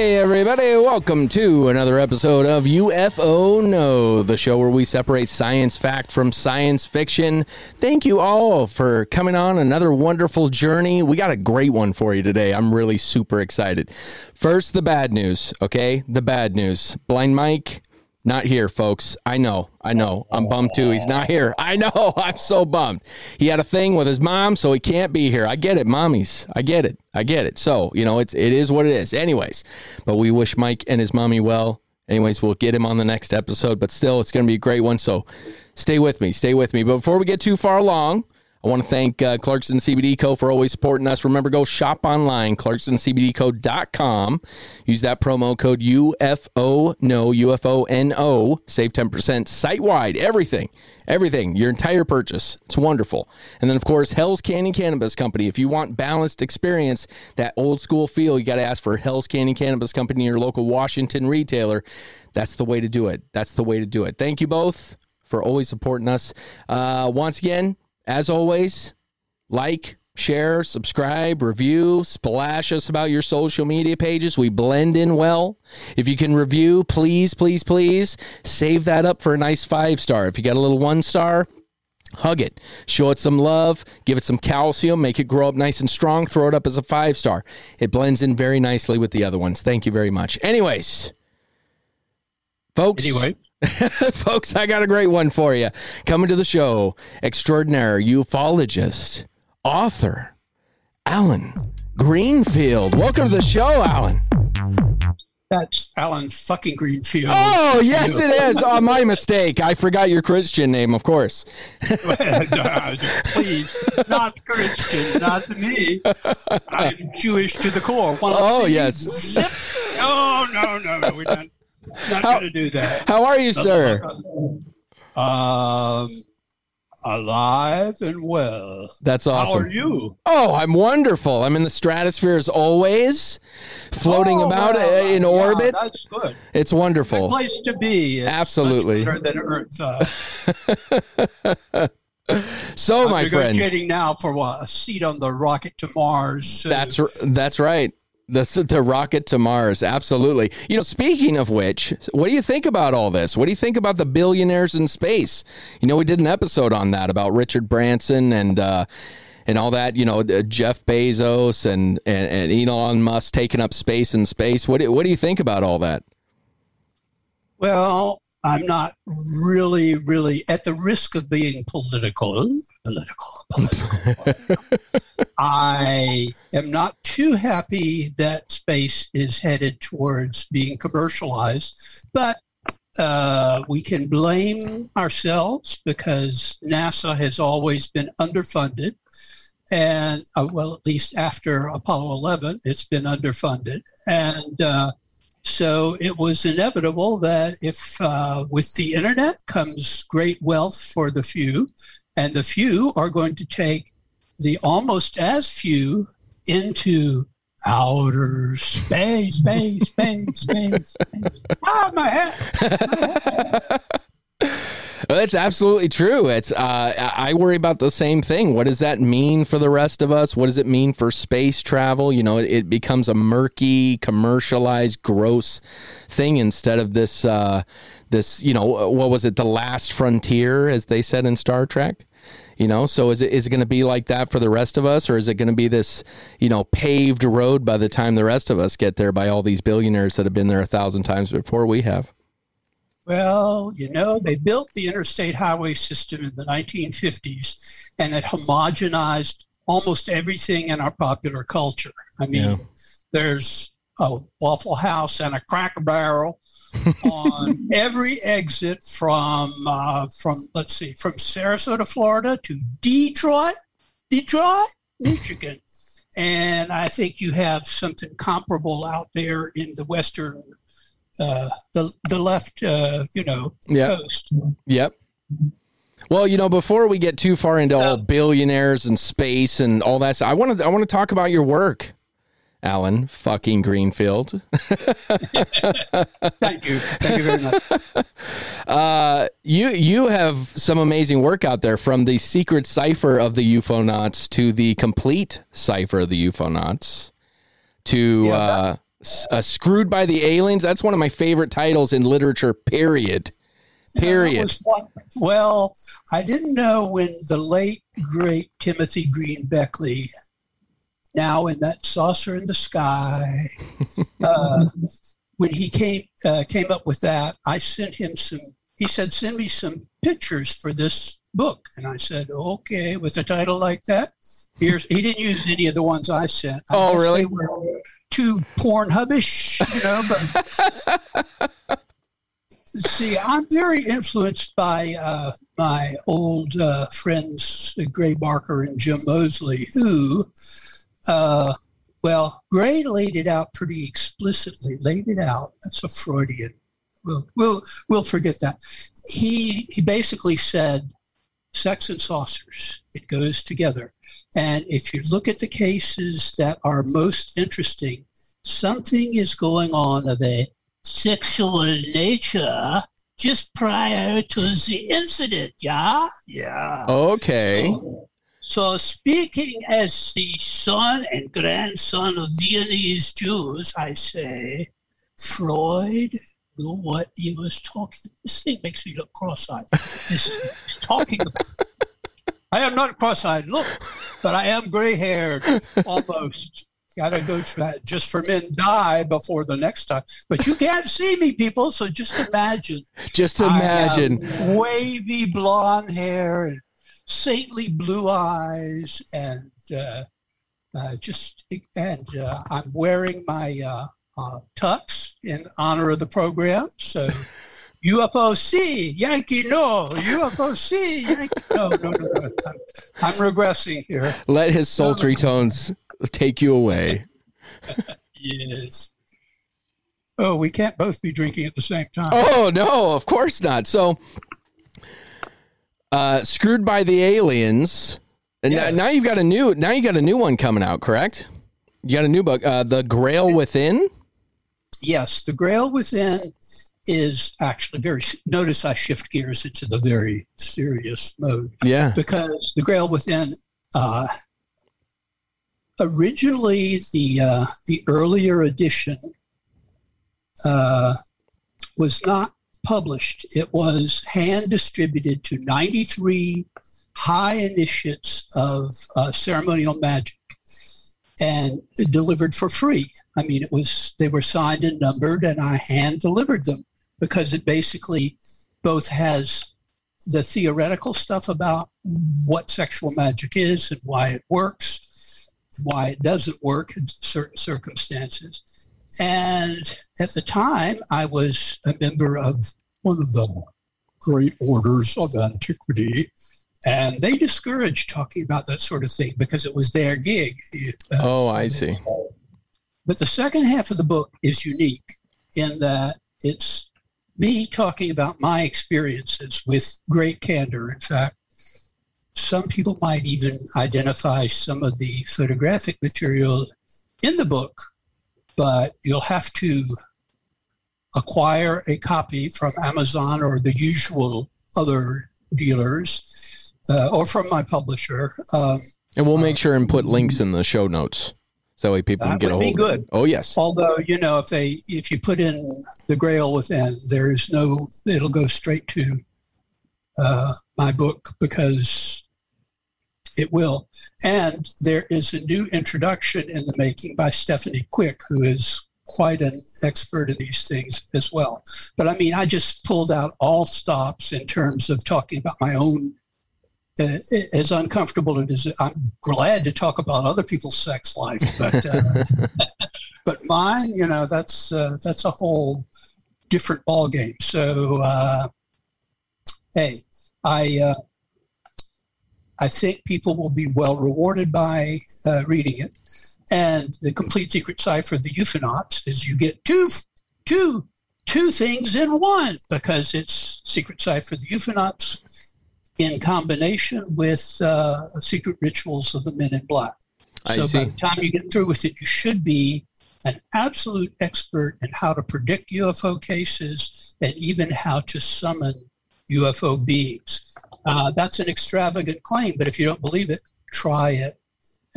Hey, everybody, welcome to another episode of UFO No, the show where we separate science fact from science fiction. Thank you all for coming on another wonderful journey. We got a great one for you today. I'm really super excited. First, the bad news, okay? The bad news. Blind Mike, not here, folks. I know. I know. I'm bummed too. He's not here. I know. I'm so bummed. He had a thing with his mom, so he can't be here. I get it, mommies. I get it. I get it. So, you know, it's it is what it is. Anyways, but we wish Mike and his mommy well. Anyways, we'll get him on the next episode, but still it's going to be a great one. So, stay with me. Stay with me. But before we get too far along, I want to thank uh, Clarkston CBD Co. for always supporting us. Remember, go shop online, clarkstoncbdco.com. Use that promo code UFO, no, UFO-N-O. Save 10% site-wide, everything, everything, your entire purchase. It's wonderful. And then, of course, Hell's Canyon Cannabis Company. If you want balanced experience, that old school feel, you got to ask for Hell's Canyon Cannabis Company, your local Washington retailer. That's the way to do it. That's the way to do it. Thank you both for always supporting us. Uh, once again, as always, like, share, subscribe, review, splash us about your social media pages. We blend in well. If you can review, please, please, please save that up for a nice five star. If you got a little one star, hug it, show it some love, give it some calcium, make it grow up nice and strong, throw it up as a five star. It blends in very nicely with the other ones. Thank you very much. Anyways, folks. Anyway. Folks, I got a great one for you. Coming to the show, extraordinary ufologist, author, Allen Greenfield. Welcome to the show, Allen. That's Allen fucking Greenfield. Oh, yes, it is. Oh, my mistake. I forgot your Christian name, of course. Please, not Christian, not me. I'm Jewish to the core. Wanna Oh, yes. Zip. Oh, no, no, no. We're not, not How- going to do that. How are you, sir? Um, alive and well. That's awesome. How are you? Oh, I'm wonderful. I'm in the stratosphere as always, floating Oh, about well, uh, in yeah, orbit. That's good. It's Good wonderful. place to be. It's Absolutely. Much better than Earth. Uh, So, my I'm friend. negotiating now for what, a seat on the rocket to Mars. uh, That's r- that's right. The the rocket to Mars, absolutely. You know, speaking of which, what do you think about all this? What do you think about the billionaires in space? You know, we did an episode on that about Richard Branson and uh, and all that. You know, uh, Jeff Bezos and, and and Elon Musk taking up space in space. What do, what do you think about all that? Well, I'm not really, really at the risk of being political. Political. political. I am not too happy that space is headed towards being commercialized, but uh, we can blame ourselves because NASA has always been underfunded. And uh, well, at least after Apollo 11, it's been underfunded. And uh, so it was inevitable that if uh, with the internet comes great wealth for the few, and the few are going to take the almost as few into outer space, space, space, space. space. Ah, my head. Well, It's absolutely true. It's uh, I I worry about the same thing. What does that mean for the rest of us? What does it mean for space travel? You know, it, it becomes a murky, commercialized, gross thing instead of this uh, this you know what was it, the last frontier, as they said in Star Trek. You know, so is it is it going to be like that for the rest of us, or is it going to be this you know paved road by the time the rest of us get there by all these billionaires that have been there a thousand times before we have? Well, you know, they built the interstate highway system in the 1950s and it homogenized almost everything in our popular culture. I mean, Yeah. there's a Waffle House and a Cracker Barrel on every exit from uh, from let's see from Sarasota, Florida to Detroit, Detroit, Michigan, and I think you have something comparable out there in the western uh, the the left, uh, you know, Yeah. coast. Yep. Well, you know, before we get too far into all billionaires and space and all that, I want to I want to talk about your work, Allen fucking Greenfield. Thank you, thank you very much. Uh, you you have some amazing work out there from the secret cipher of the UFOnauts to the complete cipher of the UFOnauts to Yeah, uh, s- uh, screwed by the aliens. That's one of my favorite titles in literature. Period. Period. one- Well, I didn't know when the late great Timothy Green Beckley, now in that saucer in the sky, uh, when he came uh, came up with that, I sent him some. He said, "Send me some pictures for this book," and I said, "Okay." With a title like that, here's. He didn't use any of the ones I sent. I Oh, really? They were too porn hubbish, you know, but. See, I'm very influenced by uh, my old uh, friends, Gray Barker and Jim Moseley, who, uh, well, Gray laid it out pretty explicitly. Laid it out. That's a Freudian. We'll we'll we'll forget that. He he basically said, sex and saucers. It goes together. And if you look at the cases that are most interesting, something is going on of a sexual nature just prior to the incident. Yeah, yeah. Okay. So, so speaking as the son and grandson of Viennese Jews, I say, Freud knew what he was talking. This thing makes me look cross-eyed. This talking. I am not cross-eyed. Look, but I am gray-haired, almost. Got to go just for men die before the next time. But you can't see me, people. So just imagine Just imagine. wavy blonde hair and saintly blue eyes, and uh, uh, just and uh, I'm wearing my uh, uh, tux in honor of the program. So. UFOC, Yankee no, UFOC, Yankee no, no, no, no. I'm, I'm regressing here. Let his sultry tones take you away. Yes. Oh, we can't both be drinking at the same time. Oh no, of course not. So, uh, screwed by the aliens. And now- Yes. now you've got a new. Now you got a new one coming out, correct? You got a new book, uh, "The Grail Within." yes, the Grail within is actually very. Notice I shift gears into the very serious mode Yeah. because the Grail within. Uh, originally, the uh, the earlier edition uh, was not published. It was hand distributed to 93 high initiates of uh, ceremonial magic and delivered for free. I mean, it was they were signed and numbered, and I hand delivered them because it basically both has the theoretical stuff about what sexual magic is and why it works, why it doesn't work in certain circumstances. And at the time, I was a member of one of the great orders of antiquity, and they discouraged talking about that sort of thing because it was their gig. Oh, I see. but the second half of the book is unique in that it's me talking about my experiences with great candor. In fact, some people might even identify some of the photographic material in the book, but you'll have to acquire a copy from Amazon or the usual other dealers uh, or from my publisher. Um, And we'll make sure and put links in the show notes so that way people can That get a would be hold. of it. good. Oh yes. Although you know, if they if you put in the Grail within, there is no. It'll go straight to uh, my book because it will. And there is a new introduction in the making by Stephanie Quick, who is quite an expert in these things as well. But I mean, I just pulled out all stops in terms of talking about my own. Uh, as uncomfortable it is, I'm glad to talk about other people's sex life, but uh, but mine, you know, that's uh, that's a whole different ball game. So, uh, hey, I uh, I think people will be well rewarded by uh, reading it. And the complete secret cipher of the UFOnauts is you get two two two things in one because it's Secret Cipher of the UFOnauts in combination with uh, Secret Rituals of the Men in Black. I So by the time you get through with it, you should be an absolute expert in how to predict UFO cases and even how to summon UFO beings. Uh, that's an extravagant claim, but if you don't believe it, try it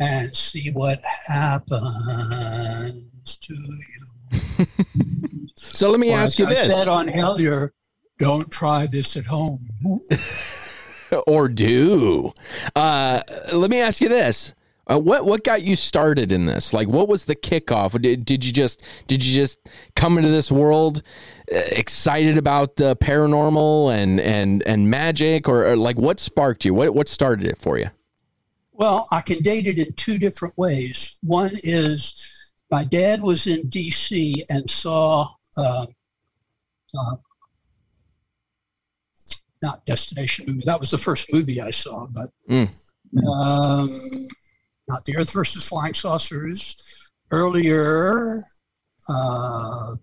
and see what happens to you. So let me Or ask you I this. said on Hellier, don't try this at home. or do. Uh, let me ask you this: uh, what what got you started in this? Like, what was the kickoff? Did, did you just did you just come into this world uh, excited about the paranormal and and and magic, or, or like what sparked you? What what started it for you? Well, I can date it in two different ways. One is my dad was in D.C. and saw, uh, uh, not Destination Moon. That was the first movie I saw, but Mm. um, not the Earth versus Flying Saucers. Earlier, uh,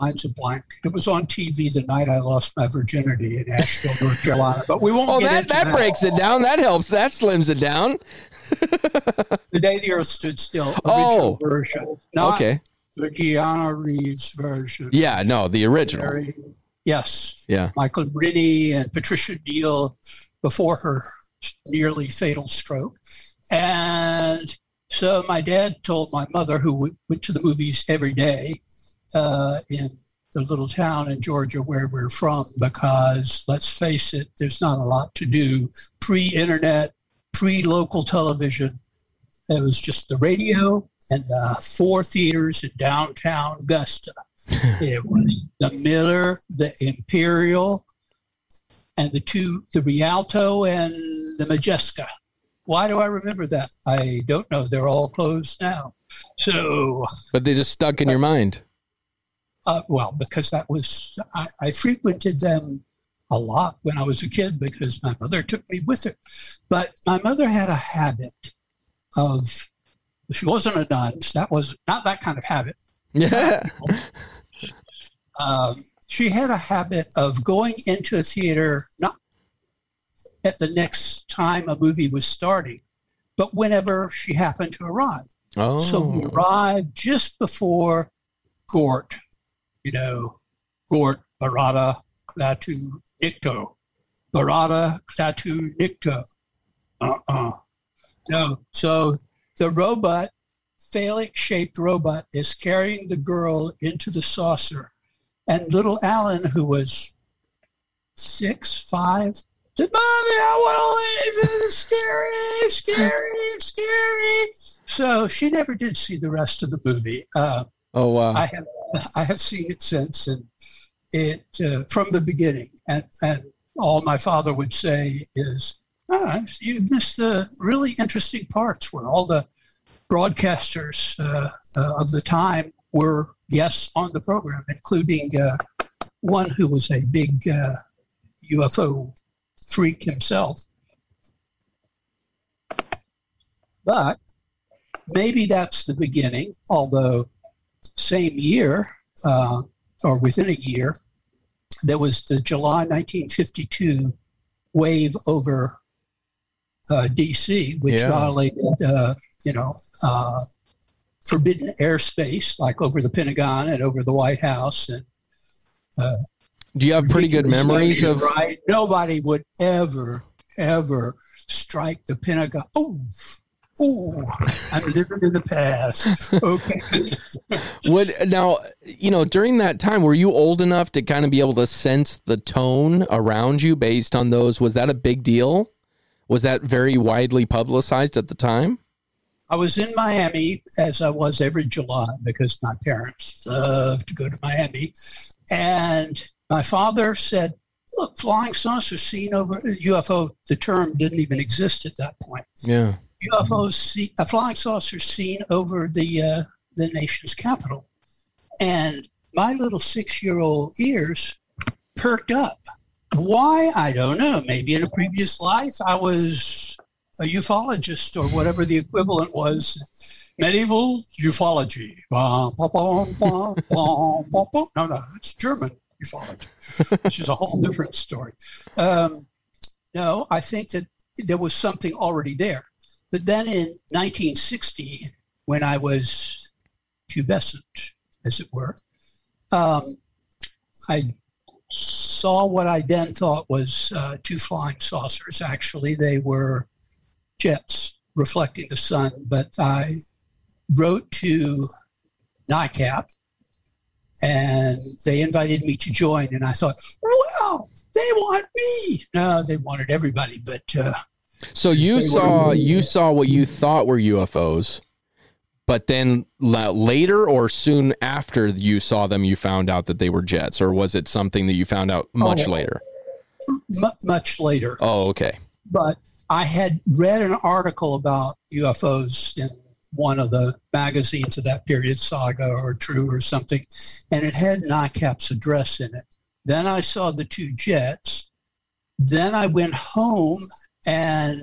mine's a blank. It was on TV the night I lost my virginity in Asheville, North Carolina. But we won't. Oh, get that into that breaks it down. That helps. That slims it down. The day the Earth stood still. Original Oh. version, not Okay. The Keanu Reeves version. Yeah. No, the original. Very- Yes, Yeah. Michael Rennie and Patricia Neal before her nearly fatal stroke. And so my dad told my mother, who went to the movies every day uh, in the little town in Georgia where we're from, because let's face it, there's not a lot to do pre internet, pre local television. It was just the radio and the four theaters in downtown Augusta. it was the Miller, the Imperial, and the two, the Rialto and the Modjeska. Why do I remember that? I don't know. They're all closed now. So, But they just stuck in your mind. uh, well, because that was, I, I frequented them a lot when I was a kid because my mother took me with her. But my mother had a habit of, she wasn't a nun. That was not that kind of habit. Yeah. um, she had a habit of going into a theater not at the next time a movie was starting, but whenever she happened to arrive. Oh. So we arrived just before Gort, you know, Gort, Barada, Klaatu, Nikto. Barada, Klaatu, Nikto. Uh-uh. No. So the robot, phallic shaped robot, is carrying the girl into the saucer. And little Allen, who was six, five, said, Mommy, I want to leave. It's scary, scary, scary. So she never did see the rest of the movie. Uh, oh wow. I have I have seen it since, and it uh, from the beginning. And and all my father would say is, ah, "You missed the really interesting parts where all the broadcasters uh, uh, of the time were guests on the program, including uh, one who was a big uh, UFO freak himself." But maybe that's the beginning, although same year, uh, or within a year, there was the July 1952 wave over uh, DC, which Yeah. violated, uh, you know, uh, forbidden airspace, like over the Pentagon and over the White House. And Do you have pretty good memories of? right? Nobody would ever, ever strike the Pentagon. Oh, oh, I'm living in the past. Okay. Would now you know during that time were you old enough to kind of be able to sense the tone around you based on those? Was that a big deal? Was that very widely publicized at the time? I was in Miami as I was every July because my parents loved to go to Miami. And my father said, Look, flying saucer seen over UFO, the term didn't even exist at that point. Yeah. UFOs, see, a flying saucer seen over the, uh, the nation's capital. And my little six year old ears perked up. Why? I don't know. Maybe in a previous life I was a ufologist or whatever the equivalent was. Medieval ufology. No, no, it's German ufology, which is a whole different story. Um, no, I think that there was something already there. But then in 1960, when I was pubescent, as it were, um, I saw what I then thought was uh, two flying saucers. Actually, they were jets reflecting the sun, but I wrote to NICAP and they invited me to join. And I thought, wow, they want me. No, they wanted everybody, but. Uh, so you saw you saw what you thought were UFOs, but then later or soon after you saw them, you found out that they were jets, or was it something that you found out much Oh. later? m- much later. Oh, okay. but I had read an article about UFOs in one of the magazines of that period, Saga or True or something, and it had NICAP's address in it. Then I saw the two jets. Then I went home and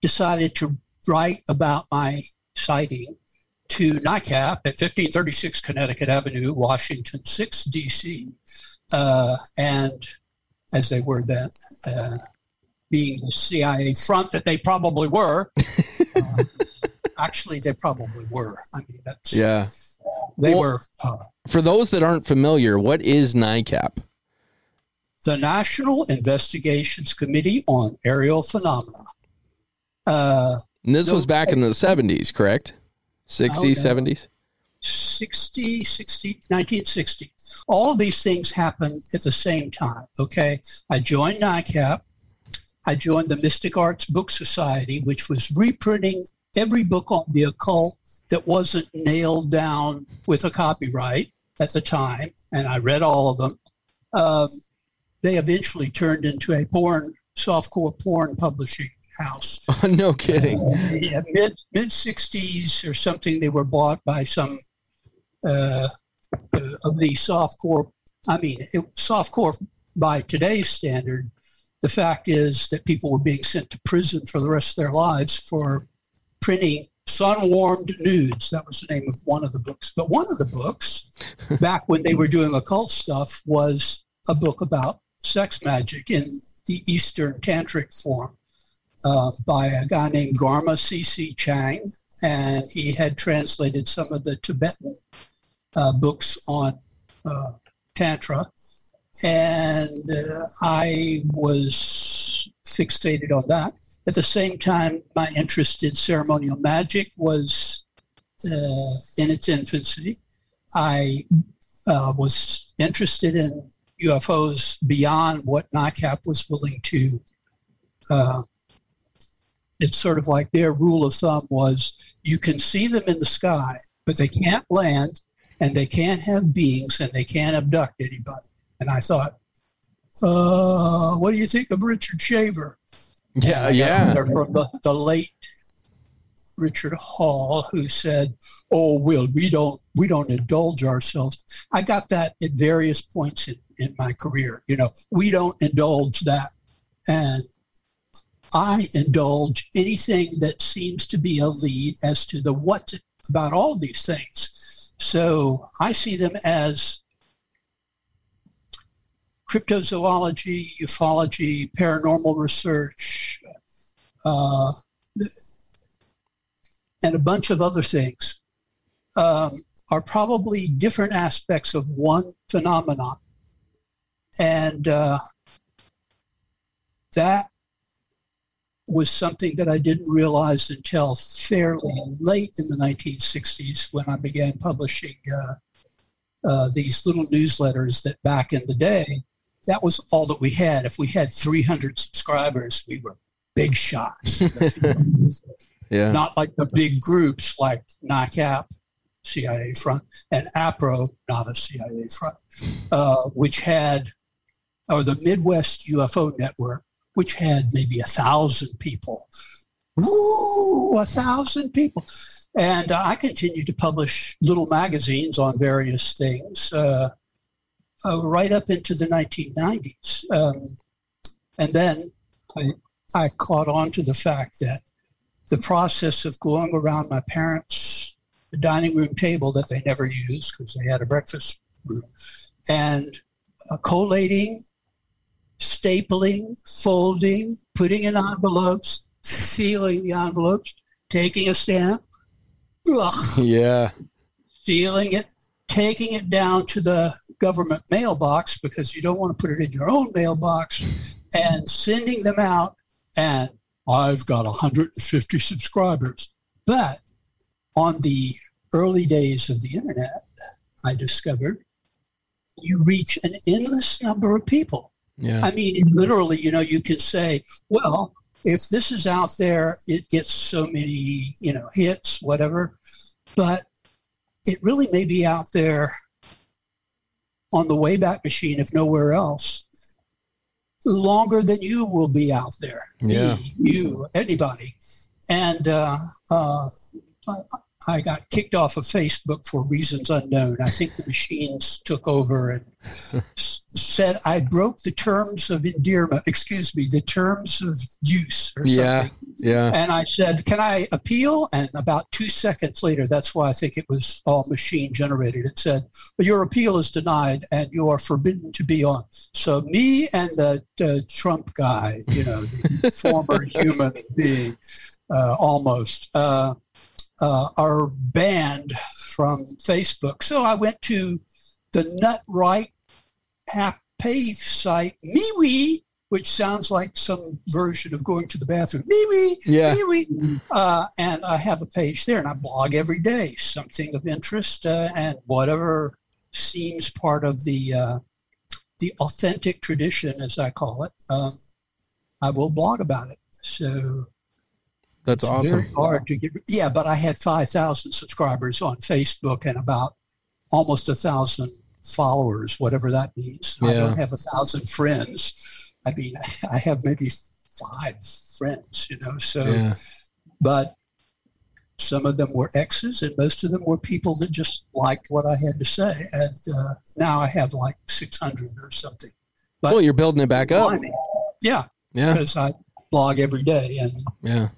decided to write about my sighting to NICAP at 1536 Connecticut Avenue, Washington 6, D.C. Uh, and as they were then, uh, being the CIA front that they probably were. Uh, actually, they probably were. I mean, that's Yeah. they Well- were uh, For those that aren't familiar, what is NICAP? the National Investigations Committee on Aerial Phenomena. Uh, And this No, was back in the 70s, correct? 60s, Oh, no. 70s? 60, 60, 1960. All of these things happen at the same time. Okay. I joined NICAP. I joined the Mystic Arts Book Society, which was reprinting every book on the occult that wasn't nailed down with a copyright at the time. And I read all of them. Um, they eventually turned into a porn, softcore porn publishing house no kidding. yeah, mid mid '60s or something. They were bought by some uh, uh, of the softcore. I mean, it, softcore by today's standard. The fact is that people were being sent to prison for the rest of their lives for printing sun-warmed nudes. That was the name of one of the books. But one of the books, back when they were doing occult stuff, was a book about sex magic in the Eastern tantric form uh, by a guy named Garma C.C. Chang, and he had translated some of the Tibetan uh, books on uh, Tantra. And uh, I was fixated on that. At the same time, my interest in ceremonial magic was uh, in its infancy. I was interested in UFOs beyond what NICAP was willing to uh, it's sort of like their rule of thumb was you can see them in the sky, but they can't land and they can't have beings and they can't abduct anybody. And I thought, uh, what do you think of Richard Shaver? Yeah, And I got yeah. From the, the late Richard Hall, who said, "Oh, Will, we don't we don't indulge ourselves." I got that at various points in, in my career. You know, we don't indulge that, and I indulge anything that seems to be a lead as to the what about all of these things. So I see them as cryptozoology, ufology, paranormal research, uh, and a bunch of other things um, are probably different aspects of one phenomenon. And uh, that was something that I didn't realize until fairly late in the 1960s when I began publishing uh, uh, these little newsletters that back in the day, that was all that we had. If we had 300 subscribers, we were big shots. Yeah. Not like the big groups like NICAP, CIA front, and APRO, not a CIA front, uh, which had, or the Midwest UFO Network, which had maybe a thousand people. Woo, a thousand people. And uh, I continued to publish little magazines on various things uh, uh, right up into the 1990s. Um, and then I, I caught on to the fact that the process of going around my parents' dining room table that they never used because they had a breakfast room and uh, collating, stapling, folding, putting in envelopes, sealing the envelopes, taking a stamp, ugh, Yeah. sealing it, taking it down to the government mailbox because you don't want to put it in your own mailbox, and sending them out. And I've got 150 subscribers. But on the early days of the internet, I discovered you reach an endless number of people. Yeah. I mean, literally, you know, you can say, well, if this is out there, it gets so many, you know, hits, whatever. But it really may be out there on the Wayback Machine, if nowhere else, longer than you will be out there. Yeah. Me, you, anybody. And uh, uh, I, got kicked off of Facebook for reasons unknown. I think the machines took over and said I broke the terms of endearment, excuse me, the terms of use or something. Yeah. yeah. And I said, Can I appeal? And about two seconds later, that's why I think it was all machine generated. It said, Your appeal is denied and you are forbidden to be on. So, me and the, the Trump guy, you know, the former human being, uh, almost, uh, uh, are banned from Facebook. So, I went to the nut right half page site, MeWe, which sounds like some version of going to the bathroom. MeWe, Yeah. MeWe. Uh, and I have a page there, and I blog every day, something of interest uh, and whatever seems part of the uh, the authentic tradition, as I call it. Um, I will blog about it. So That's it's awesome. very hard to get. Yeah, but I had five thousand subscribers on Facebook and about almost a thousand followers, whatever that means. I don't have a thousand friends. I mean, I have maybe five friends, you know. So, Yeah. but some of them were exes, and most of them were people that just liked what I had to say. And uh, now I have like six hundred or something. But Well, you're building it back up. Yeah, Yeah. because I blog every day, and Yeah.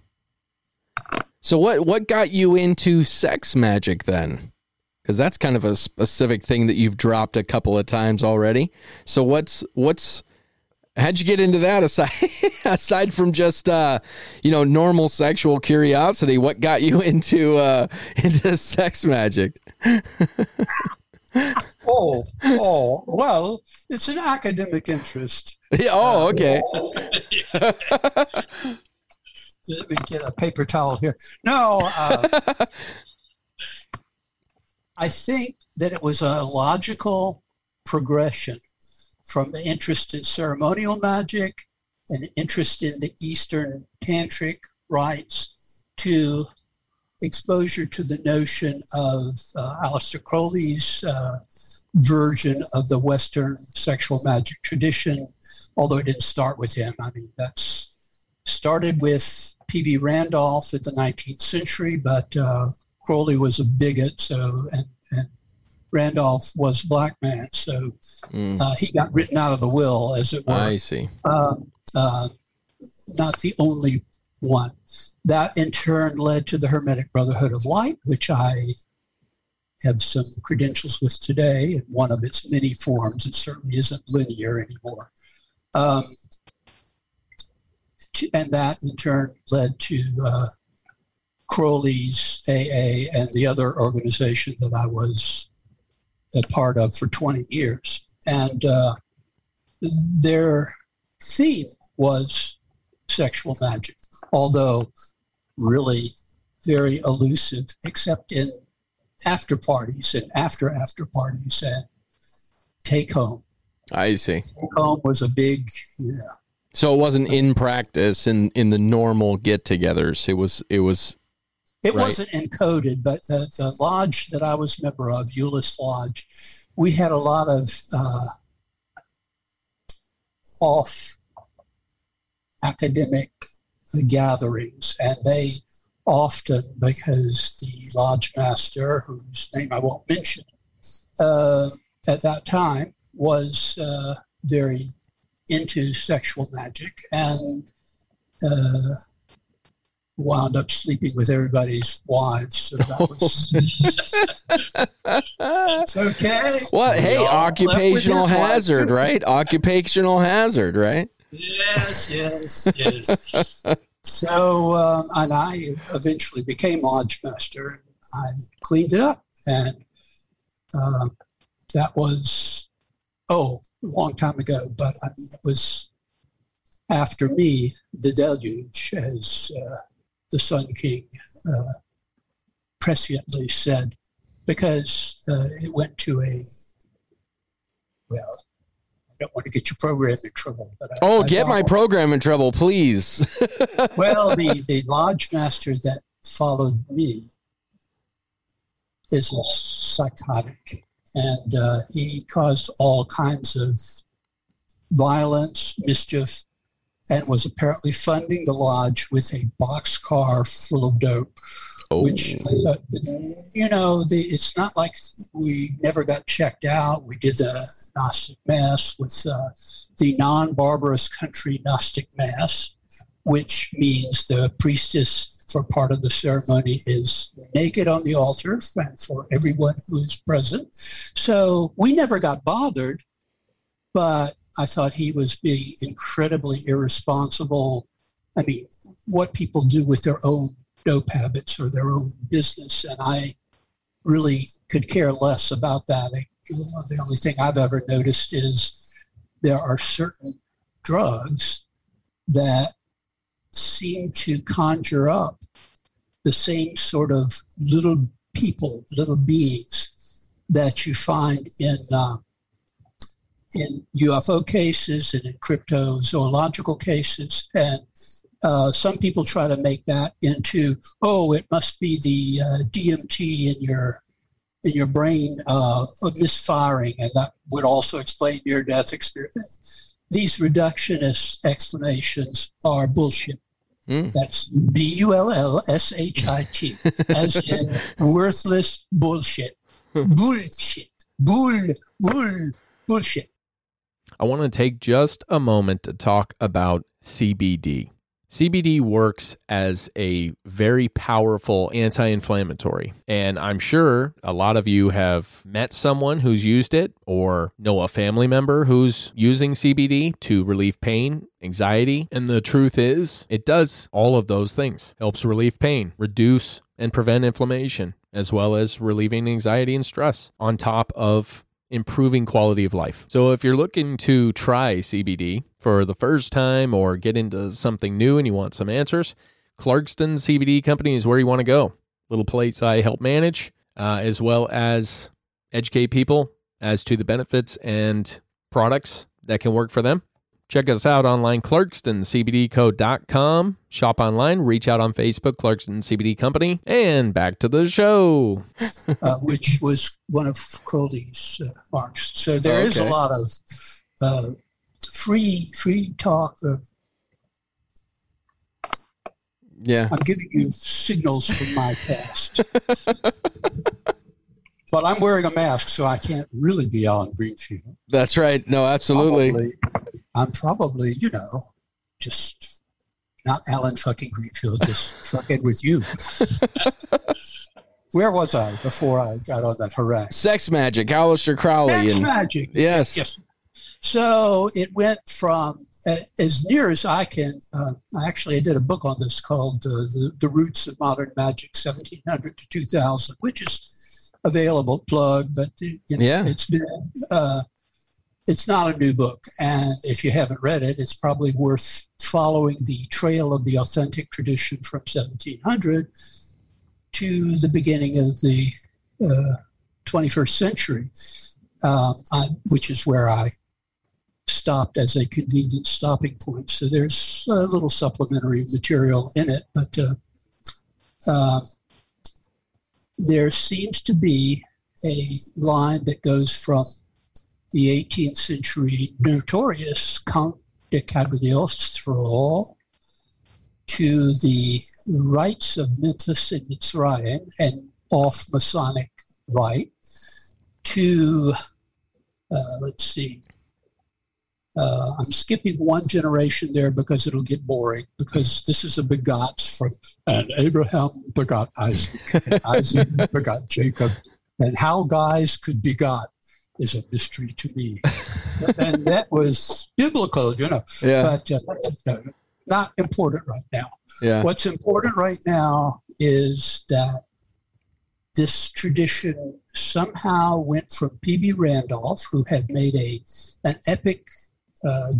So what what got you into sex magic then? Because that's kind of a specific thing that you've dropped a couple of times already. So what's what's how'd you get into that aside aside from just uh you know normal sexual curiosity? What got you into uh into sex magic? Oh, oh, well, it's an academic interest. Yeah, oh, okay. Let me get a paper towel here. No, uh, I think that it was a logical progression from the interest in ceremonial magic and interest in the Eastern tantric rites to exposure to the notion of uh, Aleister Crowley's uh, version of the Western sexual magic tradition, although it didn't start with him. I mean, that's started with P.B. Randolph in the 19th century, but uh, Crowley was a bigot, so and, and Randolph was a black man, so Mm, uh, he got written out of the will, as it were I see. uh, uh, not the only one. That in turn led to the Hermetic Brotherhood of Light, which I have some credentials with today in one of its many forms. It certainly isn't linear anymore. Um, to- and that in turn led to uh, Crowley's AA and the other organization that I was a part of for 20 years. And uh, their theme was sexual magic, although really very elusive, except in after parties and after after parties and take home. I see. Take home was a big, you know, So it wasn't in practice in in the normal get-togethers. It was it was It Right. wasn't encoded, but the, the lodge that I was member of, Euless Lodge, we had a lot of uh, off academic gatherings, and they often, because the lodge master, whose name I won't mention, uh, at that time was uh, very into sexual magic and uh, wound up sleeping with everybody's wives. So that was it's okay. Well, hey, all occupational his wife. hazard, right? Occupational hazard, right? Yes, yes, yes. so, um, and I eventually became lodge master. I cleaned it up, and um, that was oh, a long time ago. But I mean, it was after me, the deluge, as uh, the Sun King uh, presciently said, because uh, it went to a well. I don't want to get your program in trouble, but I, Oh, I get my program in trouble, please. well, the, the lodge master that followed me is a psychotic, and uh, he caused all kinds of violence, mischief, and was apparently funding the lodge with a boxcar full of dope. Oh. Which, uh, you know, the, it's not like we never got checked out. We did the Gnostic Mass with uh, the non barbarous country Gnostic Mass, which means the priestess for part of the ceremony is naked on the altar for everyone who is present. So we never got bothered, but I thought he was being incredibly irresponsible. I mean, what people do with their own dope habits or their own business, and I really could care less about that. The only thing I've ever noticed is there are certain drugs that seem to conjure up the same sort of little people, little beings that you find in uh, in UFO cases and in cryptozoological cases, and uh, some people try to make that into oh, it must be the uh, DMT in your in your brain uh, misfiring, and that would also explain your death experience. These reductionist explanations are bullshit. Mm. That's B U L L S H I T, as in worthless bullshit. bullshit. Bull, bull, bullshit. I want to take just a moment to talk about CBD. CBD works as a very powerful anti inflammatory. And I'm sure a lot of you have met someone who's used it or know a family member who's using CBD to relieve pain, anxiety. And the truth is, it does all of those things helps relieve pain, reduce and prevent inflammation, as well as relieving anxiety and stress, on top of improving quality of life. So if you're looking to try CBD for the first time or get into something new and you want some answers, Clarkston CBD Company is where you want to go. Little place I help manage, uh, as well as educate people as to the benefits and products that can work for them. Check us out online, clarkstoncbdco.com. Shop online, reach out on Facebook, Clarkston CBD Company. And back to the show. uh, which was one of Crowley's uh, marks. So there is Okay. a lot of uh, free free talk. Uh, yeah. I'm giving you signals from my past. but I'm wearing a mask, so I can't really be Allen Greenfield. That's right. No, absolutely. Probably- I'm probably, you know, just not Allen fucking Greenfield, just fucking with you. Where was I before I got on that harass? Sex magic, Aleister Crowley, and magic. yes, Yes. So it went from uh, as near as I can. Uh, I actually did a book on this called uh, the, the Roots of Modern Magick, 1700 to 2000, which is available, plug, but you know, Yeah. it's been. Uh, it's not a new book, and if you haven't read it, it's probably worth following the trail of the authentic tradition from 1700 to the beginning of the uh, 21st century, um, I, which is where I stopped as a convenient stopping point. So there's a little supplementary material in it, but uh, um, there seems to be a line that goes from the 18th century notorious Count de Cagliostro to the rites of Memphis and Mitzrayim and off Masonic rite to, uh, let's see, Uh, I'm skipping one generation there because it'll get boring because this is a begots from, and Abraham begot Isaac, and Isaac begot Jacob, and how guys could begot is a mystery to me. and that was biblical, you know, Yeah. but uh, not important right now. Yeah. What's important right now is that this tradition somehow went from P.B. Randolph, who had made a an epic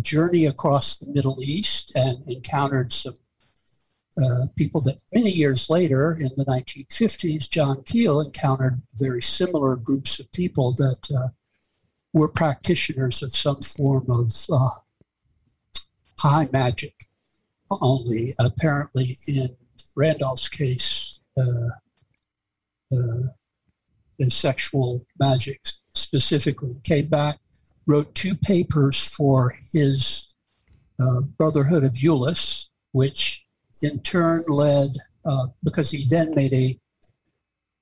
journey across the Middle East and encountered some uh, people that many years later, in the 1950s, John Keel encountered very similar groups of people that uh, were practitioners of some form of uh, high magic. Only apparently in Randolph's case, uh, uh, in sexual magic specifically. Came back, wrote two papers for his uh, Brotherhood of Eulis, which in turn led, uh, because he then made a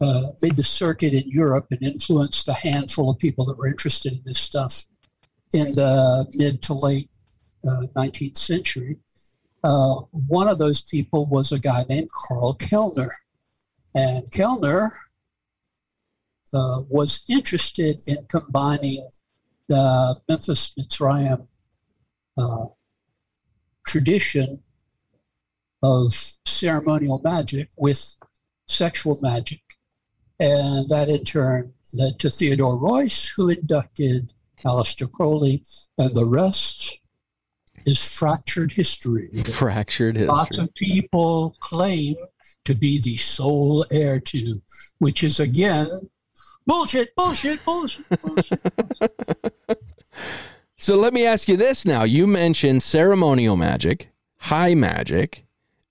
uh, made the circuit in Europe and influenced a handful of people that were interested in this stuff in the mid to late uh, 19th century. Uh, one of those people was a guy named Carl Kellner. And Kellner uh, was interested in combining the Memphis Mitzrayim uh, tradition of ceremonial magic with sexual magic. And that in turn led to Theodor Reuss, who inducted Aleister Crowley, and the rest is fractured history. Fractured history. Lots of people claim to be the sole heir to, which is again bullshit, bullshit, bullshit, bullshit. So let me ask you this now. You mentioned ceremonial magic, high magic,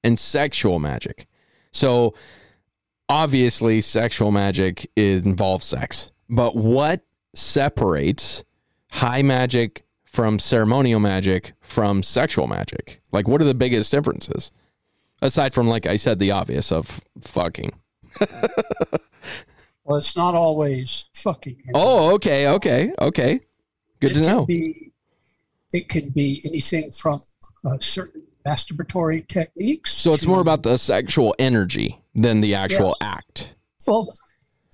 and sexual magic. So obviously sexual magic is involves sex. But what separates high magic from ceremonial magic from sexual magic? Like what are the biggest differences? Aside from like I said the obvious of fucking. well, it's not always fucking. Oh, okay, okay, okay. Good it to can know. Be, it can be anything from uh, certain masturbatory techniques. So it's to- more about the sexual energy than the actual act. Well,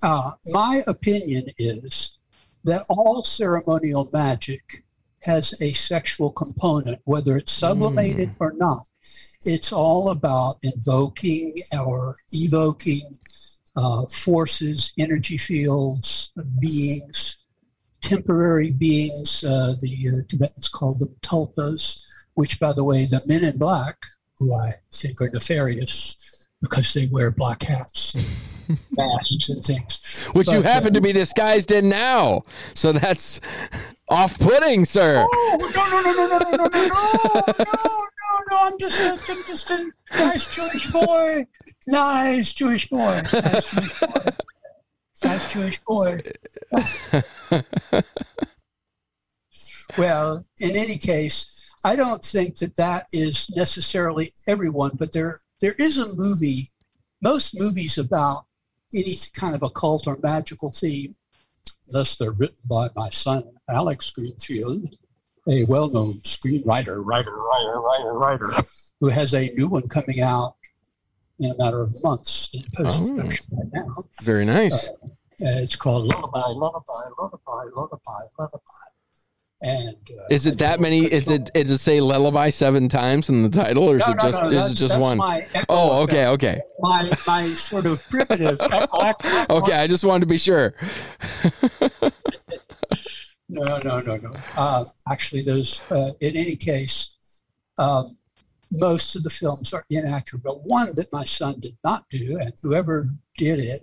uh, my opinion is that all ceremonial magic has a sexual component, whether it's sublimated or not. It's all about invoking or evoking uh, forces, energy fields, beings, temporary beings. Uh, the uh, Tibetans called them tulpas, which, by the way, the men in black, who I think are nefarious because they wear black hats and masks and things. which you But, uh, happen to be disguised in now. So that's off-putting, sir. Oh no no no no no no no no no no no! I'm just a, I'm just a nice Jewish boy, nice Jewish boy, nice Jewish boy, nice Jewish boy. well, in any case, I don't think that that is necessarily everyone, but there there is a movie. Most movies about any kind of occult or magical theme, unless they're written by my son Alex Greenfield, a well-known screenwriter, writer, writer, writer, writer, who has a new one coming out in a matter of months in post-production right now. Very nice. Uh, it's called Lullaby, Lullaby, Lullaby, Lullaby, Lullaby. And uh, Is it that many? Is it? Is it say lullaby seven times in the title, or is No, it just? no, is it just one? Oh, okay, okay, My my sort of primitive okay. I just wanted to be sure. No, no, no, no. Uh, actually, there's uh, in any case, um, most of the films are inaccurate. But one that my son did not do, and whoever did it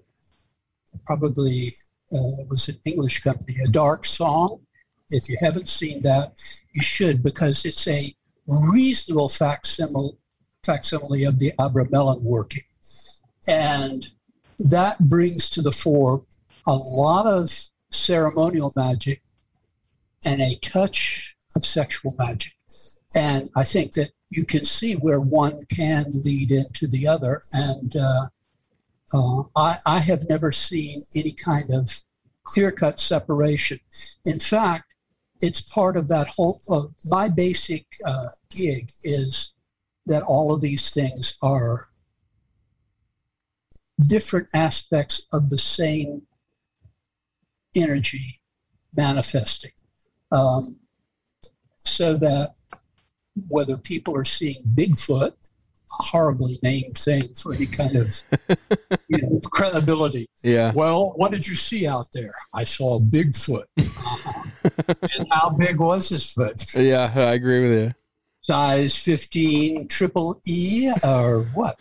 probably uh, was an English company, A Dark Song. If you haven't seen that, you should because it's a reasonable facsimile, facsimile of the Abramelin working. And that brings to the fore a lot of ceremonial magic and a touch of sexual magic. And I think that you can see where one can lead into the other. And uh, uh, I, I have never seen any kind of clear cut separation. In fact, it's part of that whole. Uh, my basic uh, gig is that all of these things are different aspects of the same energy manifesting. Um, so that whether people are seeing Bigfoot, a horribly named thing for any kind of you know, credibility. Yeah. Well, what did you see out there? I saw Bigfoot. And how big was his foot? Yeah, I agree with you. Size 15 triple E or what?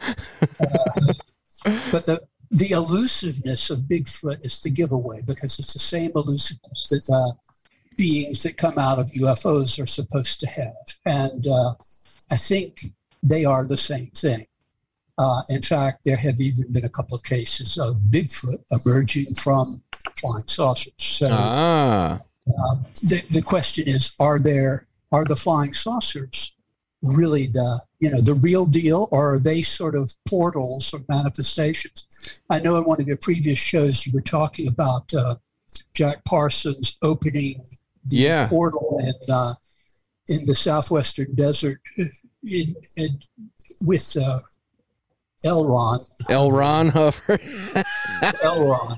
Uh, but the, the elusiveness of Bigfoot is the giveaway because it's the same elusiveness that uh, beings that come out of UFOs are supposed to have. And uh, I think they are the same thing. Uh, in fact, there have even been a couple of cases of Bigfoot emerging from flying saucers. So Ah. Uh, the, the question is, are there are the flying saucers really the you know the real deal, or are they sort of portals or manifestations? I know in one of your previous shows you were talking about uh, Jack Parsons opening the Yeah. portal in uh, in the southwestern desert in, in, with uh, Elron. L. Ron Hubbard. Elron.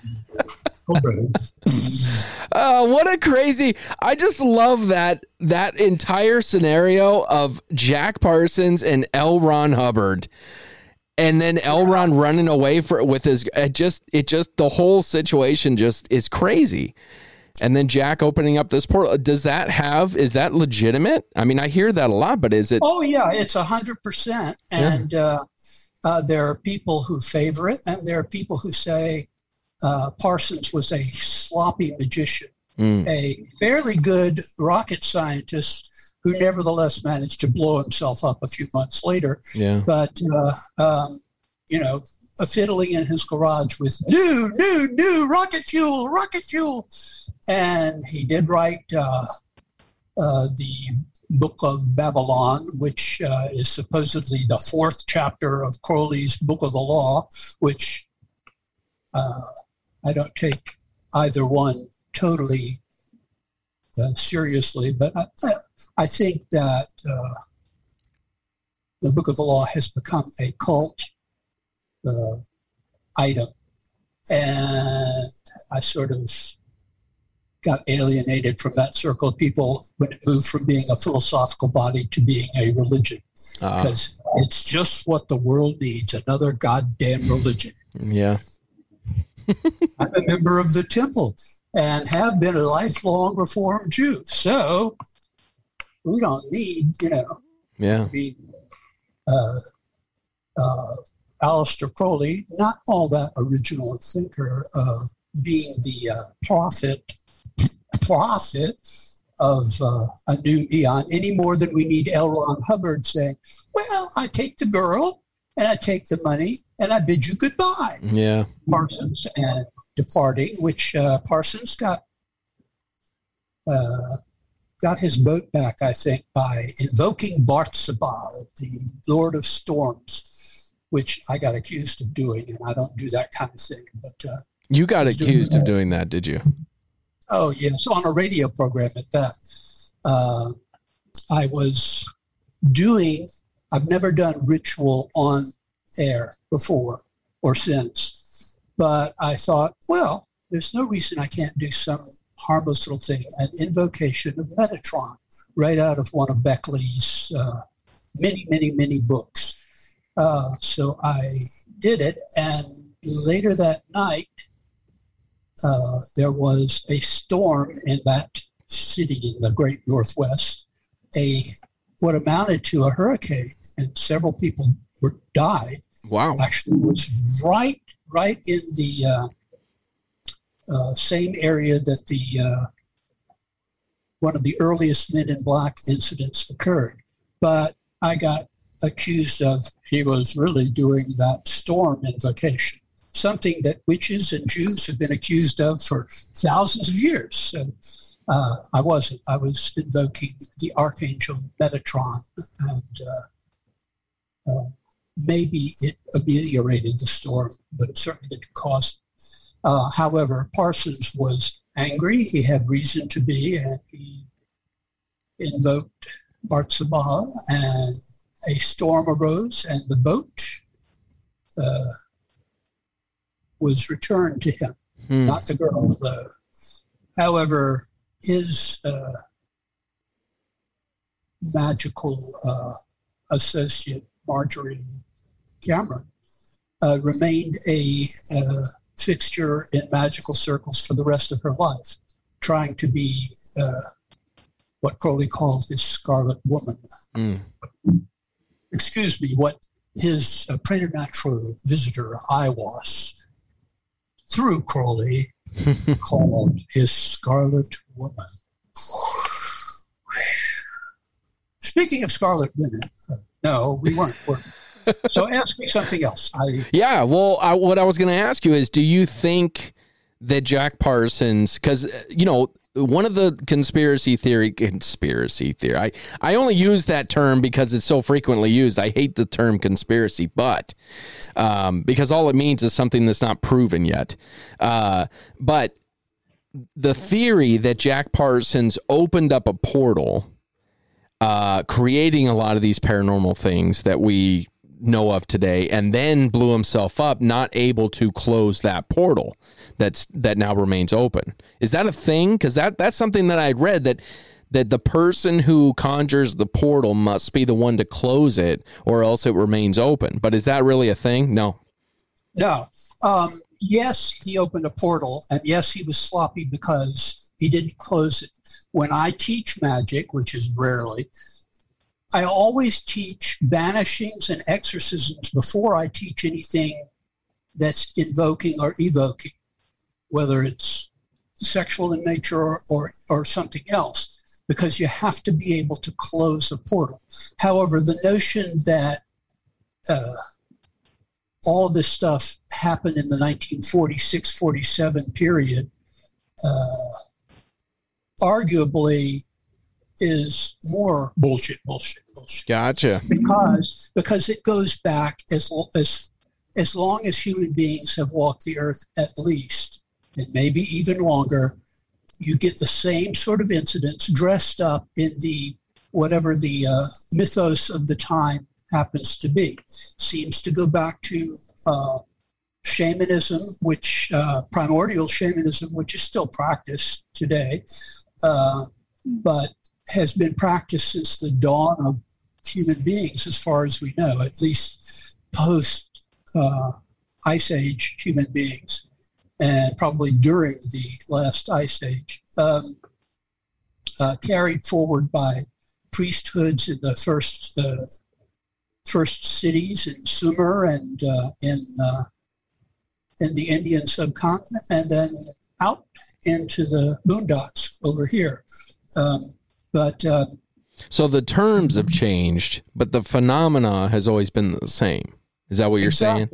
Uh, what a crazy! I just love that that entire scenario of Jack Parsons and L. Ron Hubbard, and then L. Ron running away for with his. It just it just the whole situation just is crazy. And then Jack opening up this portal. Does that have? Is that legitimate? I mean, I hear that a lot, but is it? Oh yeah, it's a hundred percent, and uh, uh, there are people who favor it, and there are people who say uh, Parsons was a sloppy magician, Mm. a fairly good rocket scientist who nevertheless managed to blow himself up a few months later. Yeah. But uh, um, you know, fiddling in his garage with new, new, new rocket fuel, rocket fuel, and he did write uh, uh, the Book of Babalon, which uh, is supposedly the fourth chapter of Crowley's Book of the Law, which uh, I don't take either one totally uh, seriously, but I, I, think that uh, the Book of the Law has become a cult uh, item, and I sort of got alienated from that circle of people when it moved from being a philosophical body to being a religion Uh, because it's just what the world needs another goddamn religion. yeah. I'm a member of the temple and have been a lifelong Reformed Jew. So we don't need, you know, Yeah. Be, uh, uh, Aleister Crowley, not all that original thinker, uh, being the uh, prophet, prophet of uh, a new eon, any more than we need L. Ron Hubbard saying, "Well, I take the girl and I take the money and I bid you goodbye." Yeah. Parsons and departing, which uh, Parsons got uh, got his boat back, I think, by invoking Bartzaba, the Lord of Storms, which I got accused of doing, and I don't do that kind of thing. But uh, You got He's doing accused of doing that, did you? oh yes, on a radio program at that. Uh, I was doing. I've never done ritual on air before or since, but I thought, well, there's no reason I can't do some harmless little thing, an invocation of Metatron, right out of one of Beckley's uh, many, many, many books. Uh, so I did it, and later that night, uh, there was a storm in that city in the great northwest, a what amounted to a hurricane, and several people were died. Wow. Actually, was right right in the uh, uh, same area that the uh, one of the earliest Men in Black incidents occurred. But I got accused of he was really doing that storm invocation, something that witches and Jews have been accused of for thousands of years. So uh, I wasn't. I was invoking the archangel Metatron, and uh, uh, maybe it ameliorated the storm, but it certainly didn't cause it. Uh, however, Parsons was angry. He had reason to be, and he invoked Bartzabah, and a storm arose, and the boat uh, was returned to him, Hmm. not the girl. Though. However, his uh, magical uh, associate, Marjorie Cameron, uh, remained a uh, fixture in magical circles for the rest of her life, trying to be uh, what Crowley called his Scarlet Woman. Hmm. Excuse me, what his uh, preternatural visitor, I was, through Crowley, called his Scarlet Woman. Speaking of Scarlet Women, uh, no, we weren't. So ask me something else. I Yeah, well, I, what I was going to ask you is, do you think that Jack Parsons, because you know, one of the conspiracy theory conspiracy theory, I I only use that term because it's so frequently used. I hate the term conspiracy, but um, because all it means is something that's not proven yet. Uh, but the theory that Jack Parsons opened up a portal, uh, creating a lot of these paranormal things that we know of today, and then blew himself up, not able to close that portal that's that now remains open. Is that a thing? Because that that's something that I read that that the person who conjures the portal must be the one to close it, or else it remains open. But is that really a thing? No. No. Um, yes, he opened a portal, and yes, he was sloppy because he didn't close it. When I teach magic, which is rarely, I always teach banishings and exorcisms before I teach anything that's invoking or evoking, whether it's sexual in nature or, or, or something else, because you have to be able to close a portal. However, the notion that uh, all of this stuff happened in the 1946 47 period uh, arguably is more bullshit bullshit bullshit Gotcha. because because it goes back as as as long as human beings have walked the earth at least and maybe even longer you get the same sort of incidents dressed up in the whatever the uh, mythos of the time happens to be seems to go back to uh, shamanism which uh, primordial shamanism which is still practiced today uh, but has been practiced since the dawn of human beings as far as we know at least post uh, ice age human beings and probably during the last ice age um, uh, carried forward by priesthoods in the first uh, first cities in Sumer and uh, in uh, in the Indian subcontinent, and then out into the boondocks over here. Um, but uh, So the terms have changed, but the phenomena has always been the same. Is that what you're saying?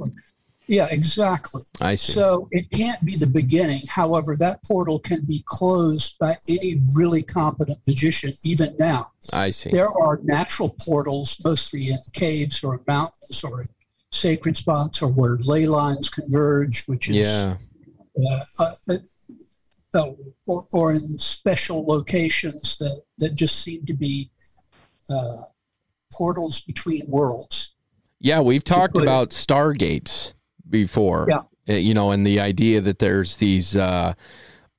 Yeah, exactly. I see. So it can't be the beginning. However, that portal can be closed by any really competent magician, even now. I see. There are natural portals, mostly in caves or mountains or sacred spots or where ley lines converge, which is Yeah. uh, uh, uh, or, or in special locations that, that just seem to be uh, portals between worlds. Yeah, we've talked put it- about stargates before. Yeah. Uh, You know, and the idea that there's these uh,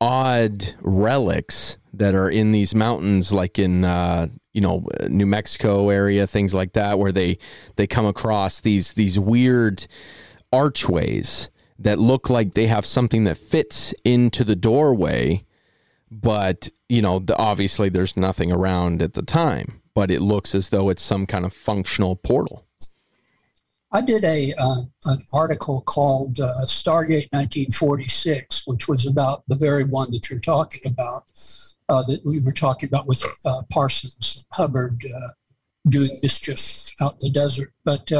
odd relics that are in these mountains, like in uh, you know New Mexico area, things like that, where they they come across these these weird archways that look like they have something that fits into the doorway, but you know, the, obviously there's nothing around at the time, but it looks as though it's some kind of functional portal. I did a uh, an article called uh, Stargate 1946, which was about the very one that you're talking about, uh, that we were talking about with uh, Parsons Hubbard uh, doing mischief out in the desert. But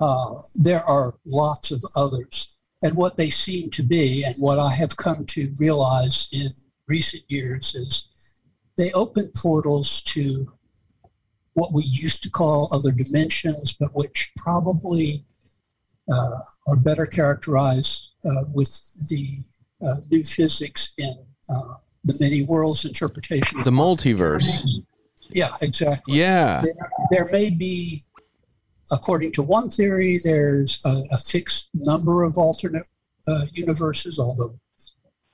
uh, there are lots of others, and what they seem to be, and what I have come to realize in recent years is they open portals to what we used to call other dimensions, but which probably uh, are better characterized uh, with the uh, new physics in uh, the many worlds interpretation. The multiverse. yeah, exactly. Yeah. There, there may be, according to one theory, there's a, a fixed number of alternate uh, universes, although,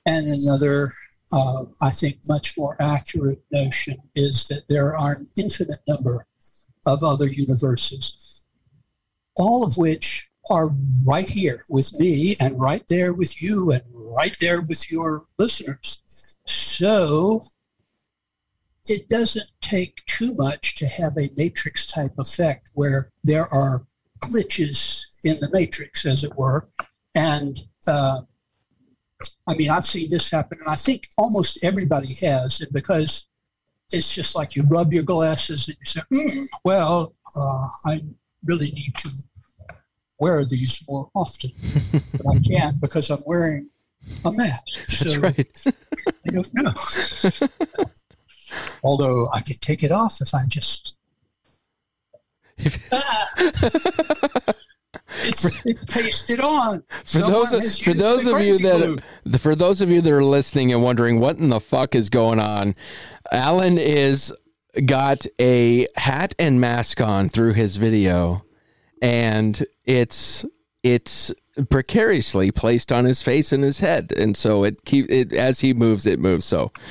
and another, uh, I think, much more accurate notion is that there are an infinite number of other universes, all of which are right here with me and right there with you and right there with your listeners. So it doesn't take too much to have a matrix type effect where there are glitches in the matrix, as it were. And uh, I mean, I've seen this happen, and I think almost everybody has, and because it's just like you rub your glasses and you say, mm, well, uh, I really need to wear these more often. but I can't because I'm wearing a mask. So That's right. I don't know. Although I can take it off if I just. Ah! it's it pasted on. For Someone those for those of you that glue. for those of you that are listening and wondering what in the fuck is going on, Alan is got a hat and mask on through his video, and it's it's precariously placed on his face and his head, and so it keep it as he moves, it moves. So.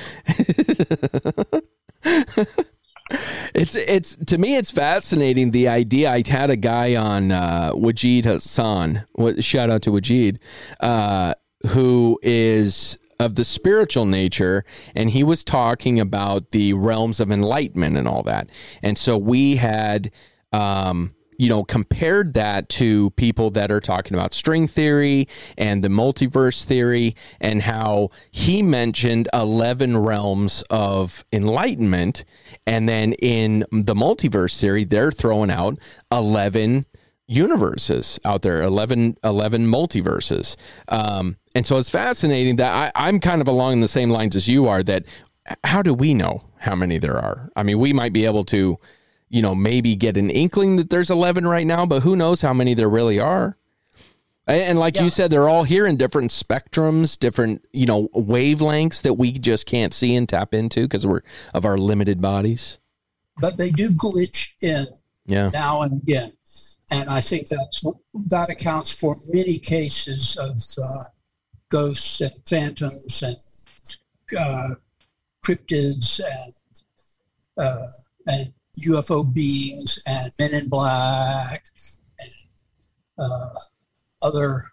It's it's to me it's fascinating the idea. I had a guy on uh, Wajid Hassan. Shout out to Wajid, uh, who is of the spiritual nature, and he was talking about the realms of enlightenment and all that. And so we had. Um, you know, compared that to people that are talking about string theory and the multiverse theory, and how he mentioned 11 realms of enlightenment. And then in the multiverse theory, they're throwing out 11 universes out there 11 11 multiverses um and so it's fascinating that I, i'm kind of along the same lines as you are that how do we know how many there are i mean we might be able to you know, maybe get an inkling that there's 11 right now, but who knows how many there really are. And, like Yeah. you said, they're all here in different spectrums, different, you know, wavelengths that we just can't see and tap into because we're of our limited bodies. but they do glitch in Yeah. now and again, and I think that's that accounts for many cases of uh, ghosts and phantoms and uh, cryptids and uh, and UFO beings and men in black and uh, other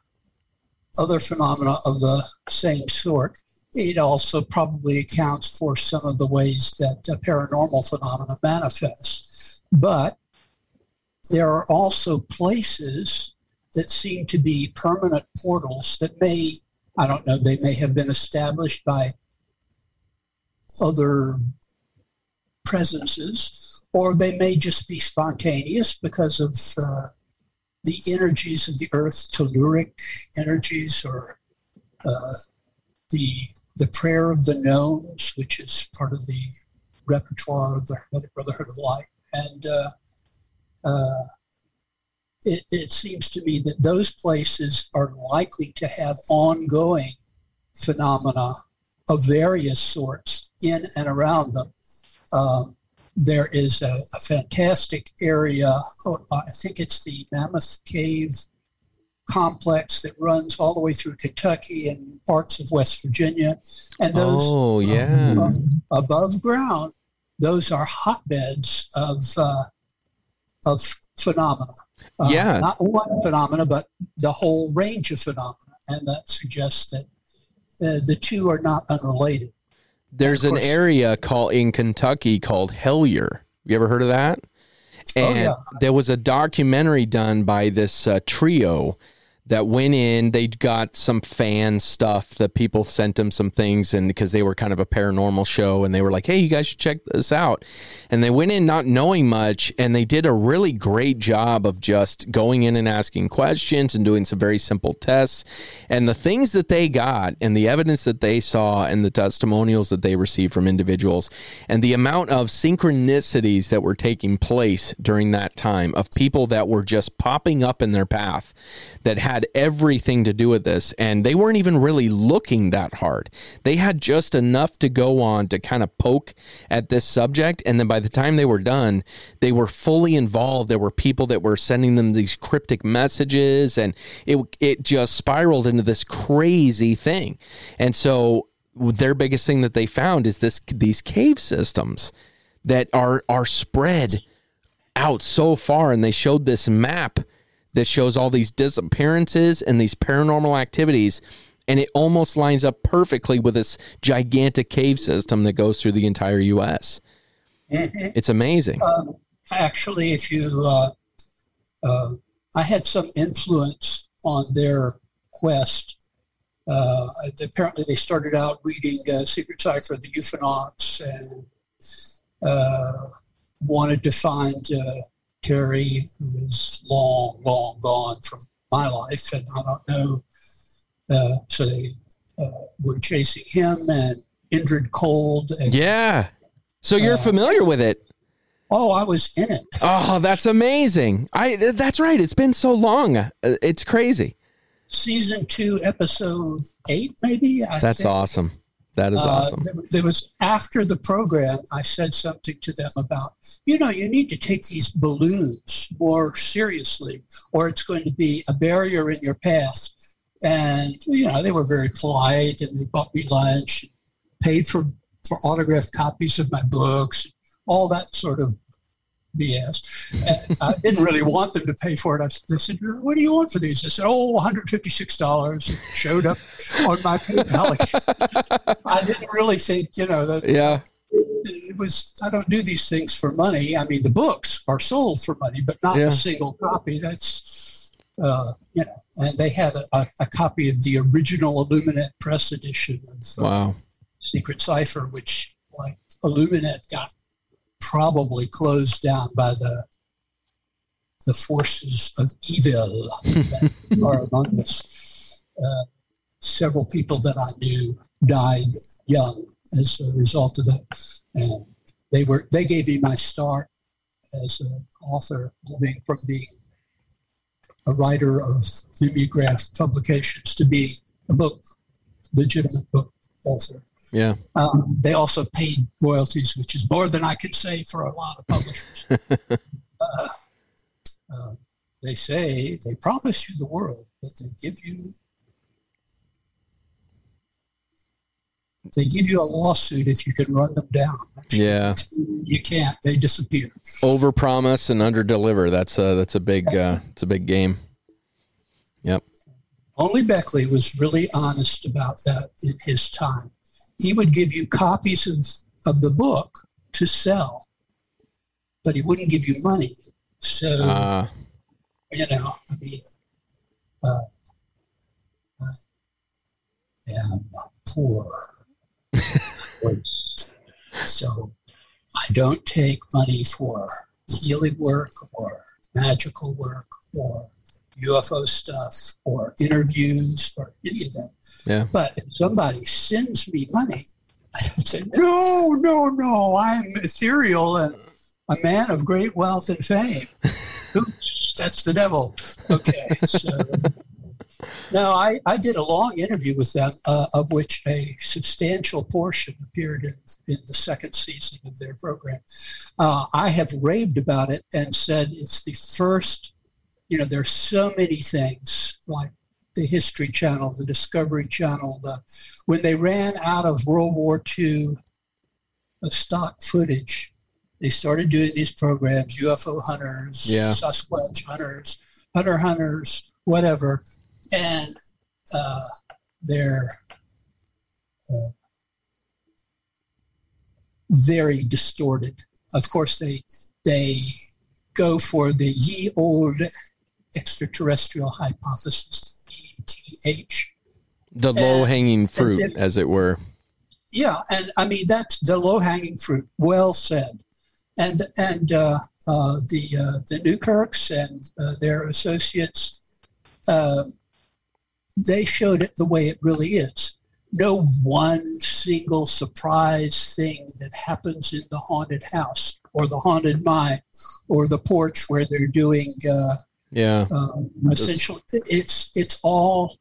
other phenomena of the same sort. It also probably accounts for some of the ways that paranormal phenomena manifest. But there are also places that seem to be permanent portals that may, I don't know, they may have been established by other presences, or they may just be spontaneous because of uh, the energies of the earth, telluric energies, or uh, the the prayer of the gnomes, which is part of the repertoire of the Hermetic Brotherhood of Light, and uh, uh, it, it seems to me that those places are likely to have ongoing phenomena of various sorts in and around them. Um, there is a, a fantastic area, oh, I think it's the Mammoth Cave complex that runs all the way through Kentucky and parts of West Virginia. And those Oh, yeah. uh, above ground, those are hotbeds of uh, of phenomena. Uh, Yeah. not one phenomena, but the whole range of phenomena, and that suggests that uh, the two are not unrelated. There's an area called in Kentucky called Hellier. You ever heard of that? Oh, And yeah. there was a documentary done by this uh, trio that went in. They got some fan stuff that people sent them some things, and because they were kind of a paranormal show, and they were like, "Hey, you guys should check this out." And they went in not knowing much, and they did a really great job of just going in and asking questions and doing some very simple tests. And the things that they got, and the evidence that they saw, and the testimonials that they received from individuals, and the amount of synchronicities that were taking place during that time of people that were just popping up in their path that had had everything to do with this, and they weren't even really looking that hard. They had just enough to go on to kind of poke at this subject, and then by the time they were done, they were fully involved. There were people that were sending them these cryptic messages, and it it just spiraled into this crazy thing. And so their biggest thing that they found is this these cave systems that are are spread out so far and they showed this map that shows all these disappearances and these paranormal activities and it almost lines up perfectly with this gigantic cave system that goes through the entire US. It's amazing. Um, actually, if you, uh, uh, I had some influence on their quest. Uh, apparently, they started out reading uh, Secret Cipher, of the UFOnauts, and uh, wanted to find uh, Terry, who is long, long gone from my life, and I don't know. Uh, so they uh, were chasing him and Indrid Cold. And, Yeah. So you're Uh, familiar with it. Oh, I was in it. Oh, that's amazing. I that's right. It's been so long. Uh, It's crazy. Season two, episode eight, maybe. I That's think. awesome. That is Uh, awesome. there- was after the program, I said something to them about, you know, you need to take these balloons more seriously, or it's going to be a barrier in your path. And you know, they were very polite, and they bought me lunch, paid for for autographed copies of my books, all that sort of BS. And I didn't really want them to pay for it. I s- they said, "What do you want for these?" I said, "Oh, one hundred fifty-six dollars." It showed up on my PayPal. I didn't really think, you know, that Yeah. it was. I don't do these things for money. I mean, the books are sold for money, but not Yeah. a single copy. That's, uh, you know. And they had a, a, a copy of the original IllumiNet press edition of uh, Wow. Secret Cipher, which, like, IllumiNet got probably closed down by the the forces of evil that are among us. Uh, several people that I knew died young as a result of that, and they were they gave me my start as an author, moving from being a writer of mimeograph publications to being a book, legitimate book author. Yeah. Um, they also paid royalties, which is more than I could say for a lot of publishers. uh, uh, they say they promise you the world, but they give you they give you a lawsuit if you can run them down. Yeah. You can't; they disappear. Over promise and under deliver. That's a that's a big uh it's a big game. Yep. Only Beckley was really honest about that in his time. He would give you copies of, of the book to sell, but he wouldn't give you money. So Uh you know, I mean, uh, I am poor. so I don't take money for healing work or magical work or UFO stuff or interviews or any of that. Yeah. But if somebody sends me money, I don't say, no, no, no, I'm ethereal and a man of great wealth and fame. Oops, That's the devil. Okay. So, no, I, I did a long interview with them, uh, of which a substantial portion appeared in, in the second season of their program. Uh, I have raved about it and said it's the first, you know, there's so many things like the History Channel, the Discovery Channel, the when they ran out of World War II stock footage, they started doing these programs, UFO hunters, Yeah. Sasquatch hunters, hunter hunters, whatever, and uh, they're uh, very distorted. Of course, they they go for the ye old extraterrestrial hypothesis, ETH. the low hanging fruit, as it were. Yeah, and I mean that's the low-hanging fruit. Well said. And and uh, uh, the uh, the Newkirks and uh, their associates, uh, they showed it the way it really is. No one single surprise thing that happens in the haunted house or the haunted mine or the porch where they're doing uh, Yeah. Um, essentially, it's it's all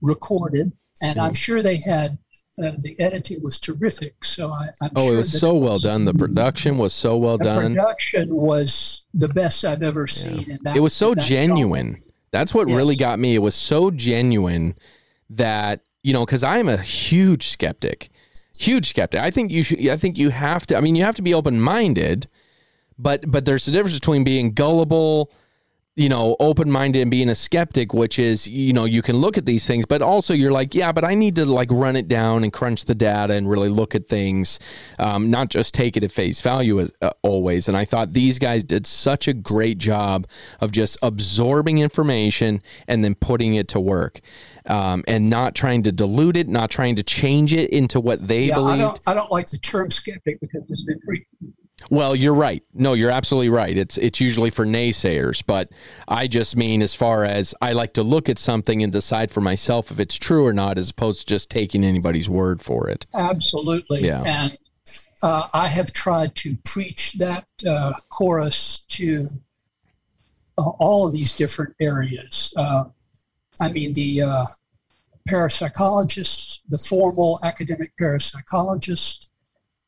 recorded, and I'm sure they had uh, the editing was terrific. So I, I'm Oh, sure it was so well done. The production was so well done. the production was the best I've ever seen. And that, It was so that- genuine. That's what Yes. really got me. It was so genuine that you know, because I'm a huge skeptic, huge skeptic. I think you should. I think you have to. I mean, you have to be open minded, but but there's a difference between being gullible, you know, open minded and being a skeptic, which is you know you can look at these things, but also you're like, yeah, but I need to like run it down and crunch the data and really look at things, um, not just take it at face value as uh, always. And I thought these guys did such a great job of just absorbing information and then putting it to work. Um, and not trying to dilute it, not trying to change it into what they Yeah, I believe. don't I don't like the term skeptic because it's been pre- Well, you're right. No, you're absolutely right. It's it's usually for naysayers, but I just mean as far as I like to look at something and decide for myself if it's true or not, as opposed to just taking anybody's word for it. Absolutely. Yeah. And uh, I have tried to preach that uh, chorus to uh, all of these different areas. Uh, I mean, the uh, parapsychologists, the formal academic parapsychologists,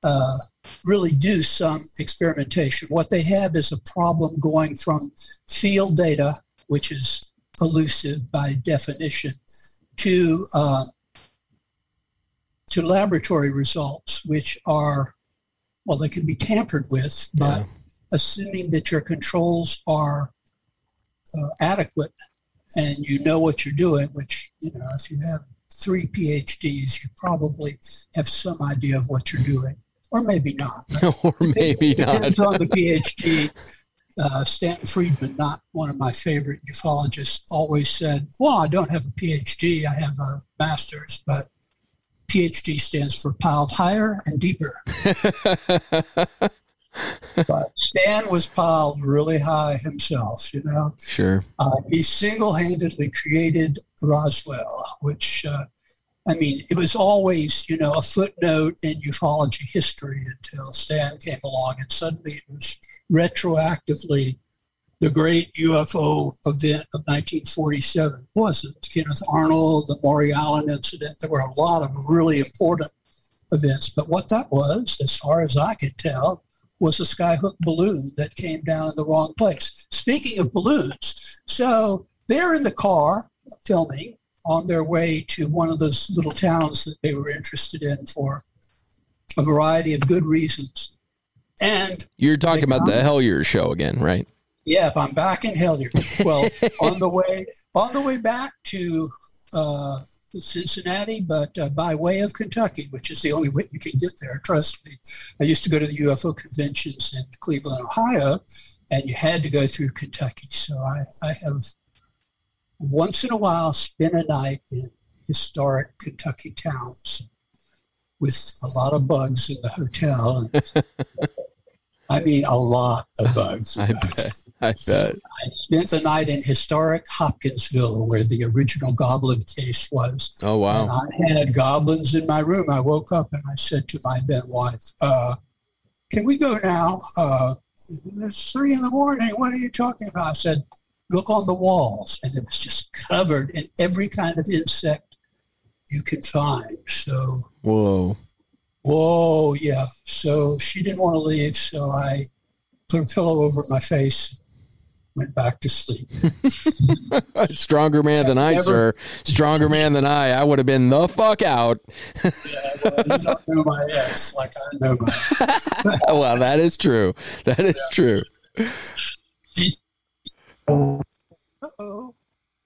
uh, really do some experimentation. What they have is a problem going from field data, which is elusive by definition, to uh, to laboratory results, which are, well, they can be tampered with, but Yeah. assuming that your controls are uh, adequate and you know what you're doing, which, you know, if you have three PhDs, you probably have some idea of what you're doing, or maybe not. or maybe not. Depends on the PhD. Uh, Stanton Friedman, not one of my favorite ufologists, always said, Well, I don't have a PhD, I have a master's, but PhD stands for piled higher and deeper. but Stan was piled really high himself, you know. Sure. Uh, he single-handedly created Roswell, which, uh, I mean, it was always, you know, a footnote in ufology history until Stan came along, and suddenly it was retroactively the great UFO event of 1947. It wasn't Kenneth Arnold, the Maury Island incident. There were a lot of really important events, but what that was, as far as I can tell, was a skyhook balloon that came down in the wrong place. Speaking of balloons, so they're in the car filming on their way to one of those little towns that they were interested in for a variety of good reasons. And You're talking about the come- Hellier show again, right? yeah, if I'm back in Hellier, well, on the way on the way back to uh, Cincinnati, but uh, by way of Kentucky, which is the only way you can get there. Trust me. I used to go to the UFO conventions in Cleveland, Ohio, and you had to go through Kentucky. So I, I have once in a while spend a night in historic Kentucky towns with a lot of bugs in the hotel. And, I mean, a lot of bugs. I bet. I bet. I spent the night in historic Hopkinsville, where the original Goblin case was. Oh wow. And I had goblins in my room. I woke up and I said to my then wife, uh, "Can we go now? Uh, it's three in the morning. What are you talking about?" I said, "Look on the walls," and it was just covered in every kind of insect you can find. So Whoa. Whoa, yeah. So she didn't want to leave, so I put a pillow over my face, went back to sleep. Stronger man than I, Never- sir. Stronger man than I. I would have been the fuck out. Yeah, well, you don't know my ex like I know my. well, that is true. That is true. Uh-oh.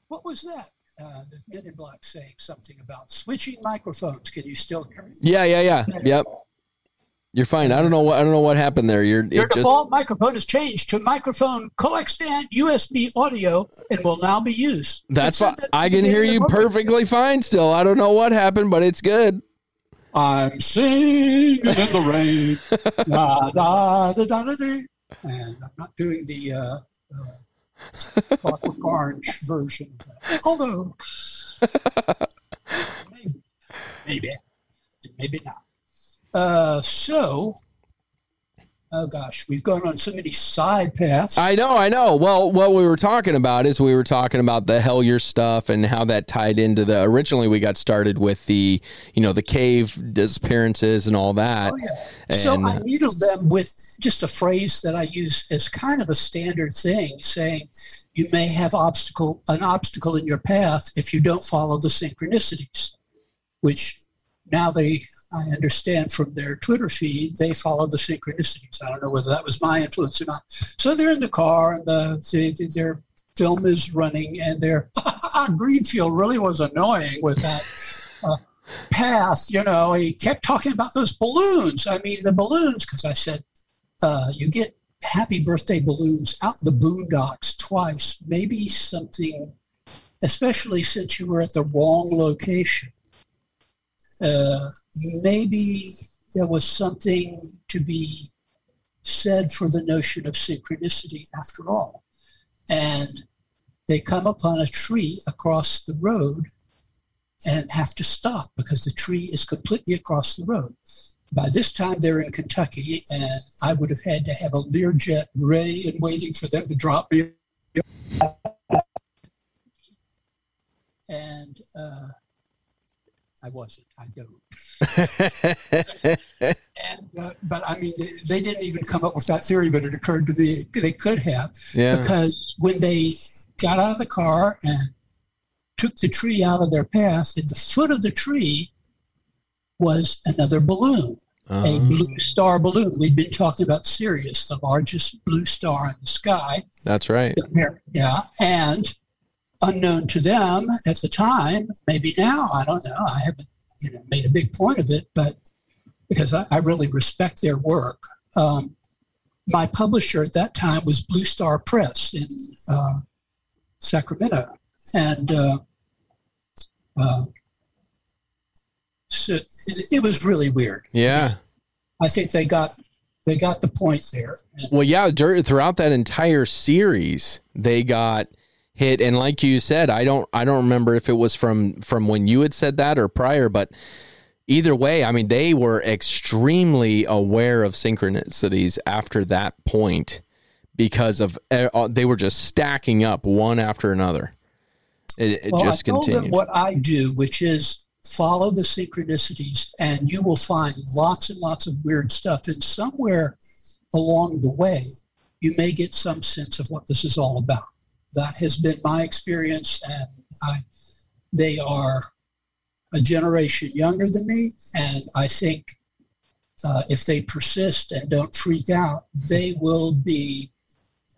What was that? Uh, the men in black saying something about switching microphones. Can you still hear me? Yeah, yeah, yeah. Yep. You're fine. I don't know what I don't know what happened there. You're Your just default microphone has changed to microphone coextant USB audio and will now be used. that's fine. that I can hear you perfectly. perfectly fine still. I don't know what happened, but it's good. I'm singing in the rain. da, da, da, da, da, da. And I'm not doing the uh, uh, Clockwork Orange version of that. Although, maybe, maybe, maybe not. Uh, so, oh gosh, we've gone on so many side paths. I know, I know. Well, what we were talking about is we were talking about the Hellier stuff and how that tied into the. Originally, we got started with the, you know, the cave disappearances and all that. Oh, yeah. so I needled them with just a phrase that I use as kind of a standard thing, saying you may have obstacle an obstacle in your path if you don't follow the synchronicities, which now they I understand from their Twitter feed they follow the synchronicities. I don't know whether that was my influence or not. So they're in the car and the, the their film is running and their Greenfield really was annoying with that uh, path. You know, he kept talking about those balloons. I mean, the balloons because I said uh, you get happy birthday balloons out the boondocks twice. Maybe something, especially since you were at the wrong location. Uh, maybe there was something to be said for the notion of synchronicity after all. And they come upon a tree across the road and have to stop because the tree is completely across the road. By this time, they're in Kentucky, and I would have had to have a Learjet ready and waiting for them to drop me. And uh, I wasn't. I don't. And, uh, but I mean, they, they didn't even come up with that theory, but it occurred to me they could have yeah. because when they got out of the car and took the tree out of their path, at the foot of the tree was another balloon, a Uh, blue star balloon. We'd been talking about Sirius, the largest blue star in the sky. that's right. Yeah, and unknown to them at the time, maybe now, I don't know. I haven't you know made a big point of it, but because I, I really respect their work. Um, my publisher at that time was Blue Star Press in uh, Sacramento, and uh, uh, so it, it was really weird. Yeah. I think they got they got the point there. Well, yeah, throughout that entire series, they got hit and like you said, I don't I don't remember if it was from from when you had said that or prior, but either way, I mean, they were extremely aware of synchronicities after that point because of uh, they were just stacking up one after another. It, it Well, just I them what I do, which is follow the synchronicities, and you will find lots and lots of weird stuff. And somewhere along the way, you may get some sense of what this is all about. That has been my experience, and I, they are a generation younger than me, and I think uh, if they persist and don't freak out, they will be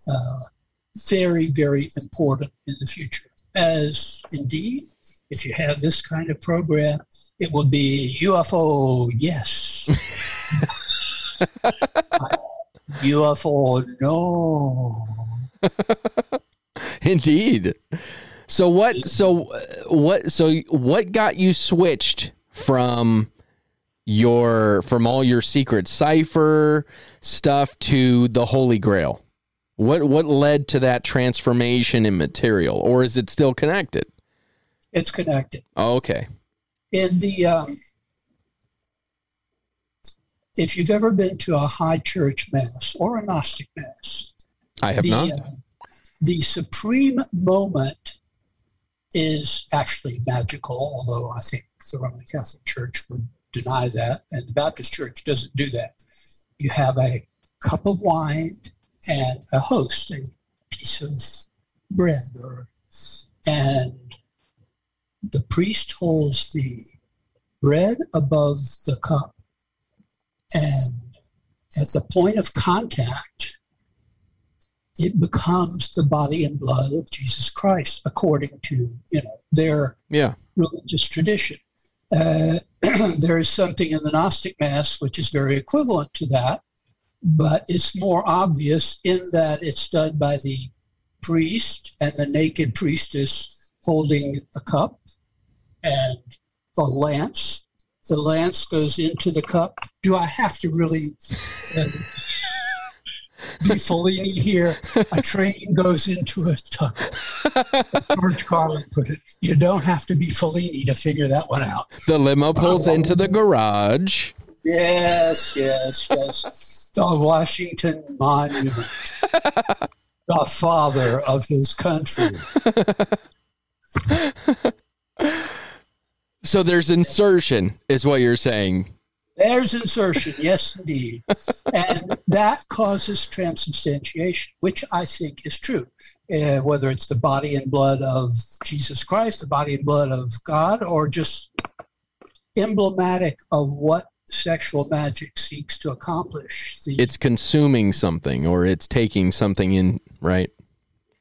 uh, very, very important in the future. As indeed, if you have this kind of program, it will be UFO, yes. UFO, no. Indeed. So what? So what? So what got you switched from your from all your secret cipher stuff to the Holy Grail? What what led to that transformation in material, or is it still connected? It's connected. Oh, okay. In the, um, if you've ever been to a high church mass or a Gnostic mass, I have the, not. uh, the supreme moment is actually magical, although I think the Roman Catholic Church would deny that, and the Baptist Church doesn't do that. You have a cup of wine and a host, a piece of bread, or and the priest holds the bread above the cup, and at the point of contact, it becomes the body and blood of Jesus Christ, according to you know their Yeah. religious tradition. Uh, there is something in the Gnostic Mass which is very equivalent to that, but it's more obvious in that it's done by the priest and the naked priestess holding a cup and the lance. The lance goes into the cup. Do I have to really uh, fully here? A train goes into a tub. George Carlin put it. You don't have to be Fellini to figure that one out. The limo pulls into the garage. Yes, yes, yes. the Washington Monument, the father of his country. So there's insertion, is what you're saying. There's insertion, yes, indeed. And that causes transubstantiation, which I think is true. Uh, whether it's the body and blood of Jesus Christ, the body and blood of God, or just emblematic of what sexual magic seeks to accomplish. The, It's consuming something or it's taking something in, right?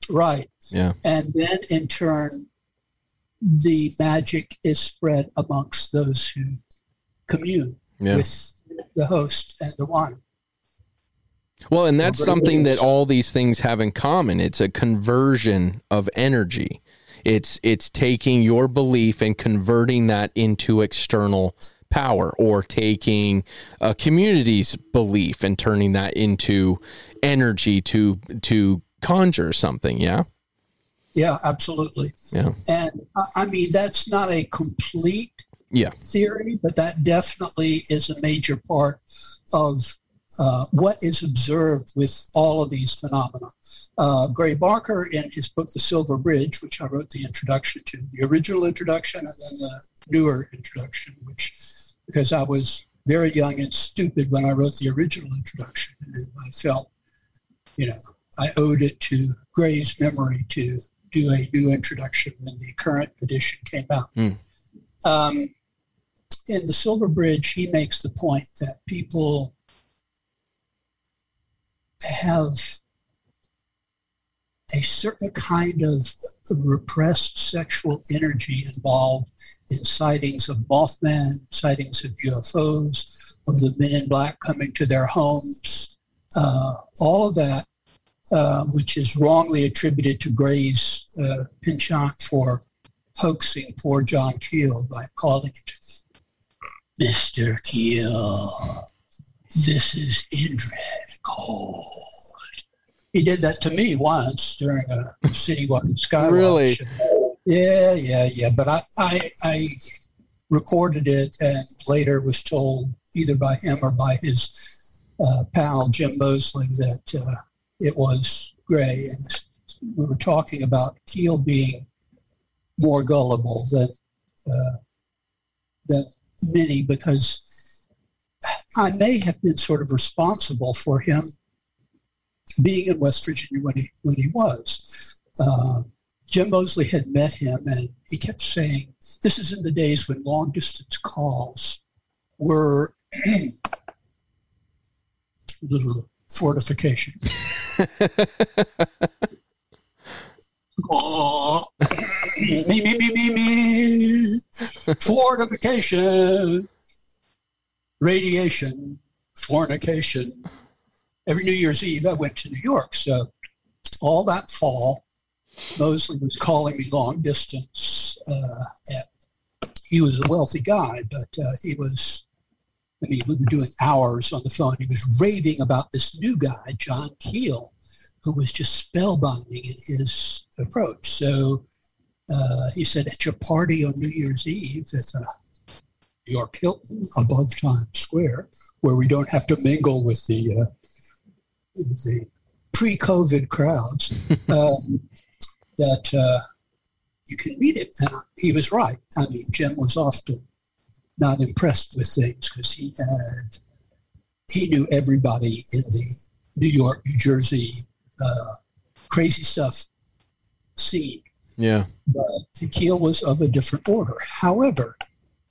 right. Yeah. And then in turn, the magic is spread amongst those who commune Yeah. with the host and the wine. Well, and that's something that all these things have in common. It's a conversion of energy. It's it's taking your belief and converting that into external power or taking a community's belief and turning that into energy to to conjure something, yeah? Yeah, absolutely. Yeah. And I- I mean, that's not a complete Yeah. theory, but that definitely is a major part of uh, what is observed with all of these phenomena. Uh, Gray Barker, in his book The Silver Bridge, which I wrote the introduction to, the original introduction and then the newer introduction, which because I was very young and stupid when I wrote the original introduction, and I felt, you know, I owed it to Gray's memory to do a new introduction when the current edition came out. Um, in the Silver Bridge, he makes the point that people have a certain kind of repressed sexual energy involved in sightings of Mothman, sightings of UFOs, of the men in black coming to their homes, uh, all of that, uh, which is wrongly attributed to Gray's uh, penchant for hoaxing poor John Keel by calling it Mr. Keel. This is Indrid Cold. He did that to me once during a citywide skywalk Really? Yeah, yeah, yeah. But I, I, I recorded it and later was told either by him or by his uh, pal Jim Moseley that uh, it was Gray. And we were talking about Keel being more gullible than uh, than many because I may have been sort of responsible for him being in West Virginia when he when he was. Uh, Jim Moseley had met him, and he kept saying, "This is in the days when long distance calls were little fortification." Me, me, me, me, me. Fortification, radiation, fornication. Every New Year's Eve, I went to New York. So all that fall, Moseley was calling me long distance. Uh, and he was a wealthy guy, but uh, he was, I mean, we were doing hours on the phone. He was raving about this new guy, John Keel, who was just spellbinding in his approach. So uh, he said, at your party on New Year's Eve at the New York Hilton above Times Square, where we don't have to mingle with the, uh, the pre-COVID crowds, um, that uh, you can read it. And he was right. I mean, Jim was often not impressed with things because he had, he knew everybody in the New York, New Jersey uh, crazy stuff scene. Yeah. But Keel was of a different order. However,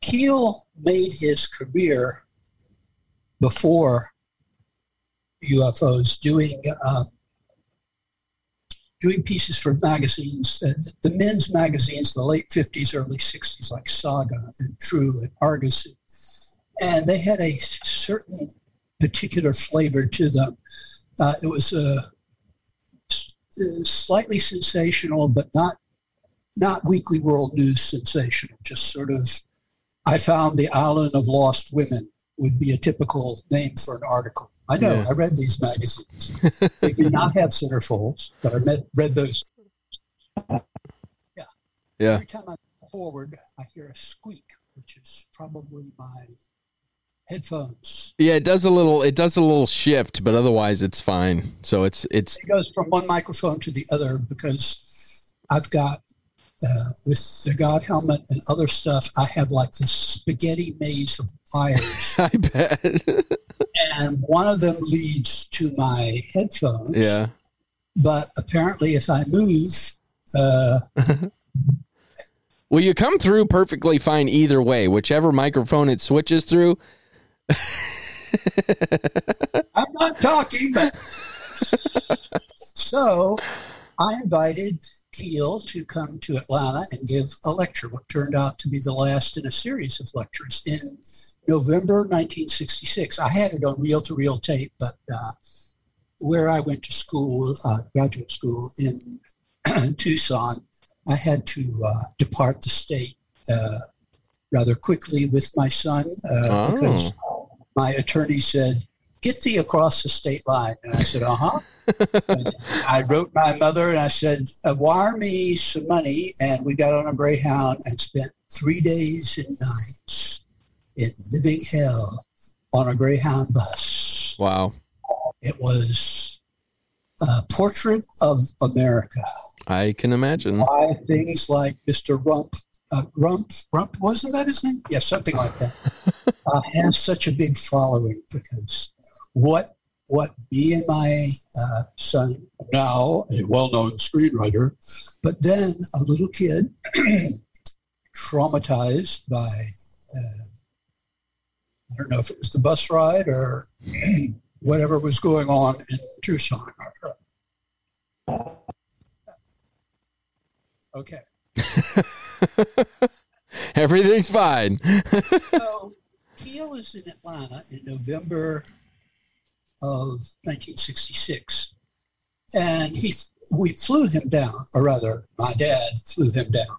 Keel made his career before UFOs doing um, doing pieces for magazines, uh, the men's magazines, the late 50s, early 60s, like Saga and True and Argus. And they had a certain particular flavor to them. Uh, it was a slightly sensational, but not not Weekly World News sensational. Just sort of, I found the Island of Lost Women would be a typical name for an article. I know. Yeah. I read these magazines. they did not have centerfolds, but I met, read those. Yeah. Yeah. Every time I forward, I hear a squeak, which is probably my headphones. Yeah, it does a little. It does a little shift, but otherwise it's fine. So it's it's It goes from one microphone to the other because I've got uh, with the God helmet and other stuff. I have like this spaghetti maze of wires, I bet. and one of them leads to my headphones. yeah. But apparently, if I move, uh, Well, you come through perfectly fine either way, whichever microphone it switches through. I'm not talking, but so I invited Keel to come to Atlanta and give a lecture, what turned out to be the last in a series of lectures in November 1966. I had it on reel to reel tape, but uh, where I went to school, uh, graduate school in Tucson, I had to uh, depart the state uh, rather quickly with my son uh, Oh. because my attorney said, Get thee across the state line. And I said, Uh huh. I wrote my mother and I said, uh, Wire me some money. And we got on a Greyhound and spent three days and nights in living hell on a Greyhound bus. Wow. It was a portrait of America. I can imagine. By things like Mr. Rump. Uh, Rump, Rump, wasn't that his name? Yes, something like that. uh, has such a big following because what what me and my uh, son, now a well-known screenwriter, but then a little kid, traumatized by uh, I don't know if it was the bus ride or whatever was going on in Tucson. Okay. Everything's fine. So Keel is in Atlanta in November of 1966, and he we flew him down, or rather, my dad flew him down.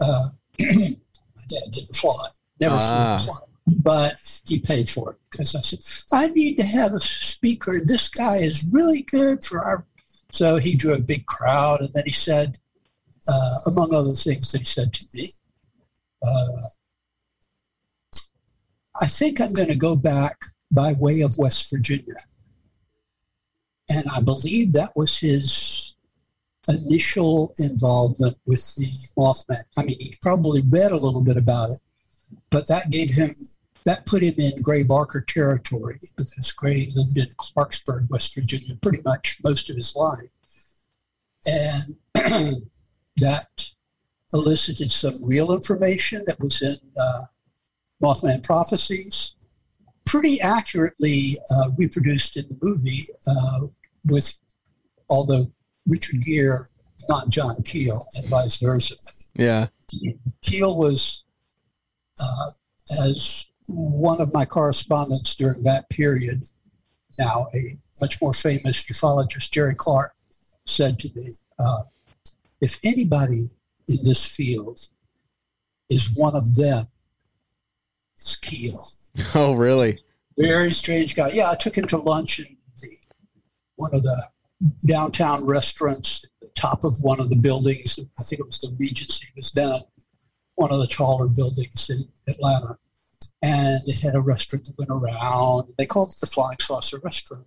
Uh, my dad didn't fly, never Ah. flew, fly, but he paid for it because I said I need to have a speaker. This guy is really good for our. So he drew a big crowd, and then he said, uh, among other things that he said to me. Uh, I think I'm going to go back by way of West Virginia. And I believe that was his initial involvement with the Mothman. I mean, he probably read a little bit about it, but that gave him, that put him in Gray Barker territory because Gray lived in Clarksburg, West Virginia, pretty much most of his life. And that elicited some real information that was in uh, Mothman Prophecies, pretty accurately uh, reproduced in the movie uh, with, although Richard Gere, not John Keel, and vice versa. Yeah. Keel was, uh, as one of my correspondents during that period, now a much more famous ufologist, Jerry Clark, said to me, uh, if anybody in this field is one of them, it's Keel. Oh, really? Very strange guy. Yeah, I took him to lunch in the, one of the downtown restaurants, at the top of one of the buildings. I think it was the Regency. It was down one of the taller buildings in Atlanta. And it had a restaurant that went around. They called it the Flying Saucer Restaurant.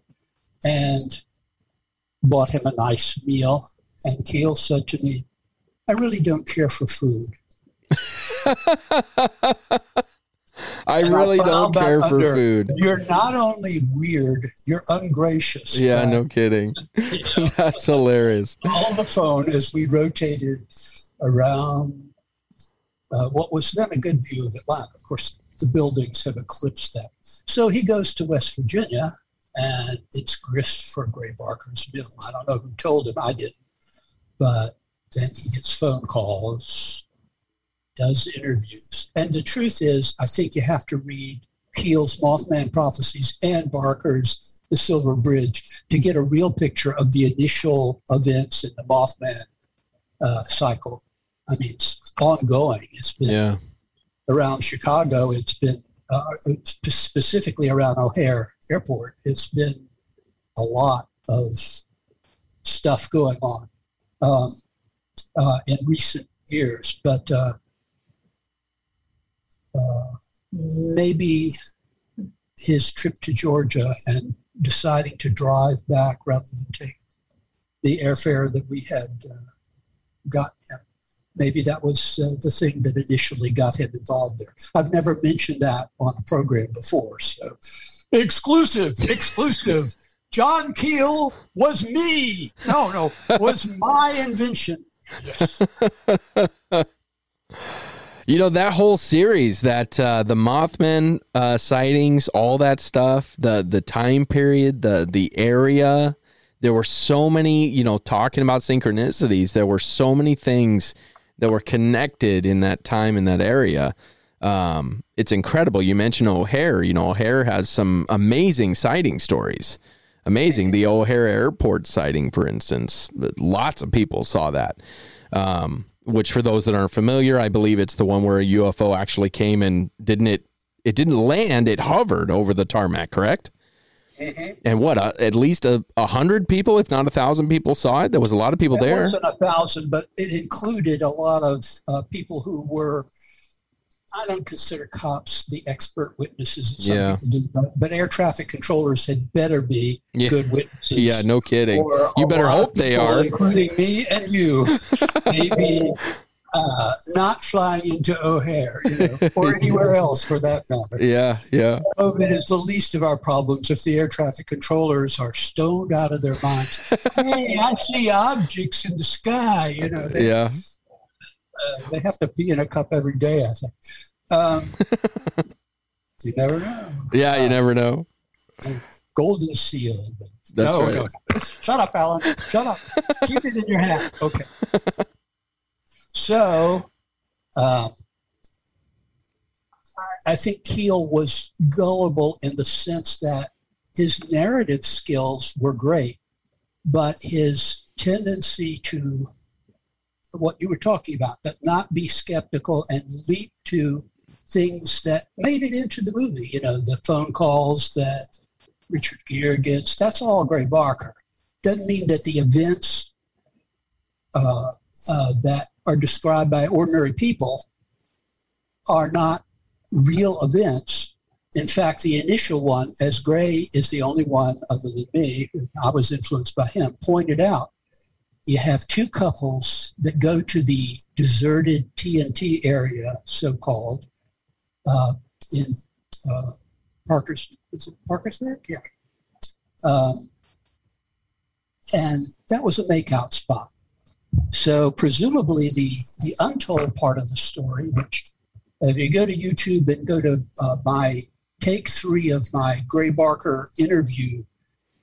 And bought him a nice meal. And Keel said to me, I really don't care for food. I And really don't care for under- food. You're not only weird, you're ungracious. Yeah, Uh, no kidding. That's hilarious. on the phone as we rotated around uh, what was then a good view of Atlanta. Of course, the buildings have eclipsed that. So he goes to West Virginia, and it's grist for Gray Barker's mill. I don't know who told him, I didn't. But then he gets phone calls, does interviews. And the truth is, I think you have to read Keel's Mothman Prophecies and Barker's The Silver Bridge to get a real picture of the initial events in the Mothman uh, cycle. I mean, it's ongoing. It's been Yeah. around Chicago. It's been uh, specifically around O'Hare Airport. It's been a lot of stuff going on um, uh, in recent years, but uh, uh, maybe his trip to Georgia and deciding to drive back rather than take the airfare that we had uh, gotten him. Maybe that was uh, the thing that initially got him involved there. I've never mentioned that on a program before. So, exclusive, exclusive. John Keel was me. No, no, was my invention. Yes. You know that whole series, that uh, the Mothman uh, sightings, all that stuff, the the time period, the the area. There were so many, you know, talking about synchronicities. There were so many things that were connected in that time in that area. Um, it's incredible. You mentioned O'Hare. You know, O'Hare has some amazing sighting stories. Amazing. The O'Hare Airport sighting, for instance, lots of people saw that. Um, which, for those that aren't familiar, I believe it's the one where a UFO actually came and didn't it? It didn't land. It hovered over the tarmac. Correct. And what? Uh, at least a, a hundred people, if not a thousand people, saw it. There was a lot of people It there. wasn't a thousand, but it included a lot of uh, people who were. I don't consider cops the expert witnesses. that Some Yeah. people do, but, but air traffic controllers had better be Yeah. good witnesses. Yeah, no kidding. You better hope they are. including me and you, maybe uh, not flying into O'Hare, you know, or anywhere else for that matter. Yeah, yeah, COVID is the least of our problems if the air traffic controllers are stoned out of their minds. hey, I see objects in the sky. You know, they, yeah. Uh, they have to pee in a cup every day. I think. Um, you never know. Yeah, you never know. Golden seal. That's no, right. no. Shut up, Allen. Shut up. Keep it in your hand. Okay. So, um, I think Keel was gullible in the sense that his narrative skills were great, but his tendency to what you were talking about, that not be skeptical and leap to things that made it into the movie. You know, the phone calls that Richard Gere gets, that's all Gray Barker. Doesn't mean that the events uh, uh, that are described by ordinary people are not real events. In fact, the initial one, as Gray is the only one other than me, I was influenced by him, pointed out you have two couples that go to the deserted TNT area, so called, uh, in uh, Parker's, is it Parkersburg? Yeah. Um, and that was a makeout spot. So presumably the the untold part of the story, which if you go to YouTube and go to uh, my take three of my Gray Barker interview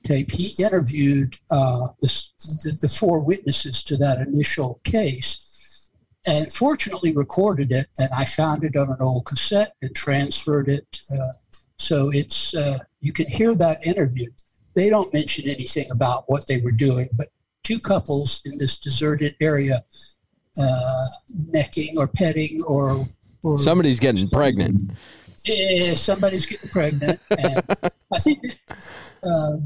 tape, he interviewed uh, the, the four witnesses to that initial case, and fortunately recorded it, and I found it on an old cassette and transferred it. Uh, so it's uh, you can hear that interview. They don't mention anything about what they were doing, but two couples in this deserted area uh, necking or petting or, or Somebody's getting pregnant. Eh, somebody's getting pregnant. And I think, uh,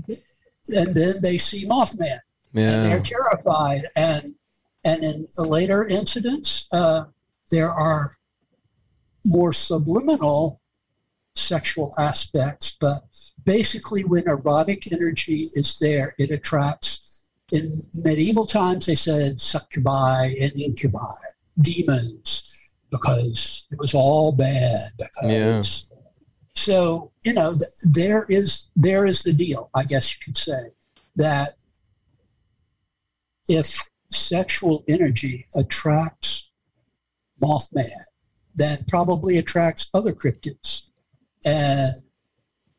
and then they see Mothman and they're terrified. And and in later incidents, uh, there are more subliminal sexual aspects, but basically, when erotic energy is there, it attracts. In medieval times, they said succubi and incubi, demons, because it was all bad. Because so you know, th- there is there is the deal. I guess you could say that if sexual energy attracts Mothman, then probably attracts other cryptids. And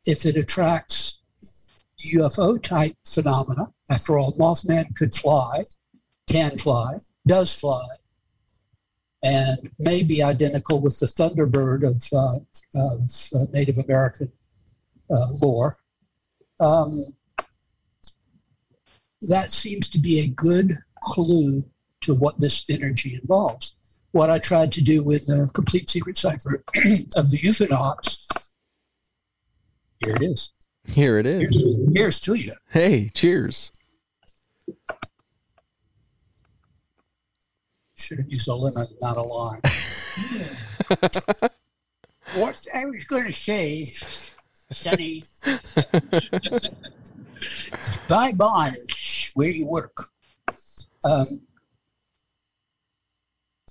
if it attracts UFO type phenomena, after all, Mothman could fly, can fly, does fly, and may be identical with the Thunderbird of, uh, of uh, Native American uh, lore. Um, that seems to be a good clue to what this energy involves. What I tried to do with the complete secret cipher of the UFOnauts, here it is. here it is. Here's to you. Hey, cheers. Should have used a lemon, not a lime. what I was going to say sunny. Buy bonds where you work. Um,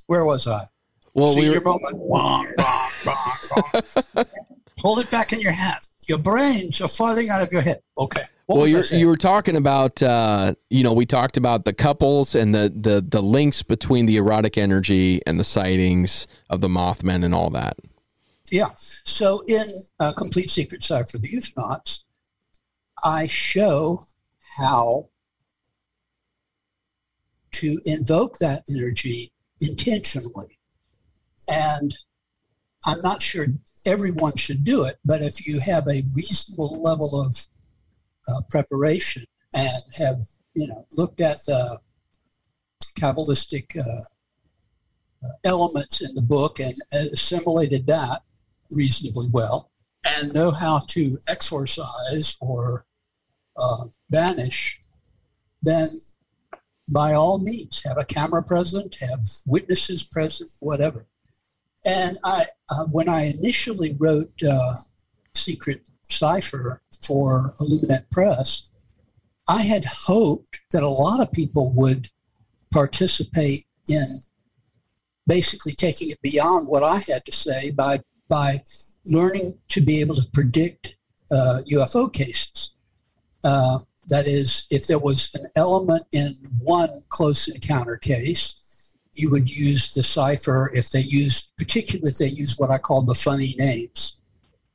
where was I? Well, See we your were, moment. Wah, wah, wah, wah. Hold it back in your hat. Your brains are falling out of your head. Okay. What well, you're, you were talking about, uh, you know, we talked about the couples and the, the the links between the erotic energy and the sightings of the Mothman and all that. Yeah. So in uh, Complete Secret Cipher the UFOnauts, I show how to invoke that energy intentionally. And I'm not sure everyone should do it, but if you have a reasonable level of uh, preparation and have, you know, looked at the Kabbalistic uh, elements in the book and assimilated that reasonably well, and know how to exorcise or uh, banish, then by all means, have a camera present, have witnesses present, whatever. And I, uh, when I initially wrote uh, Secret Cipher for IllumiNet Press, I had hoped that a lot of people would participate in basically taking it beyond what I had to say by by learning to be able to predict uh, UFO cases. Uh, that is, if there was an element in one close encounter case, you would use the cipher if they used, particularly if they used what I call the funny names,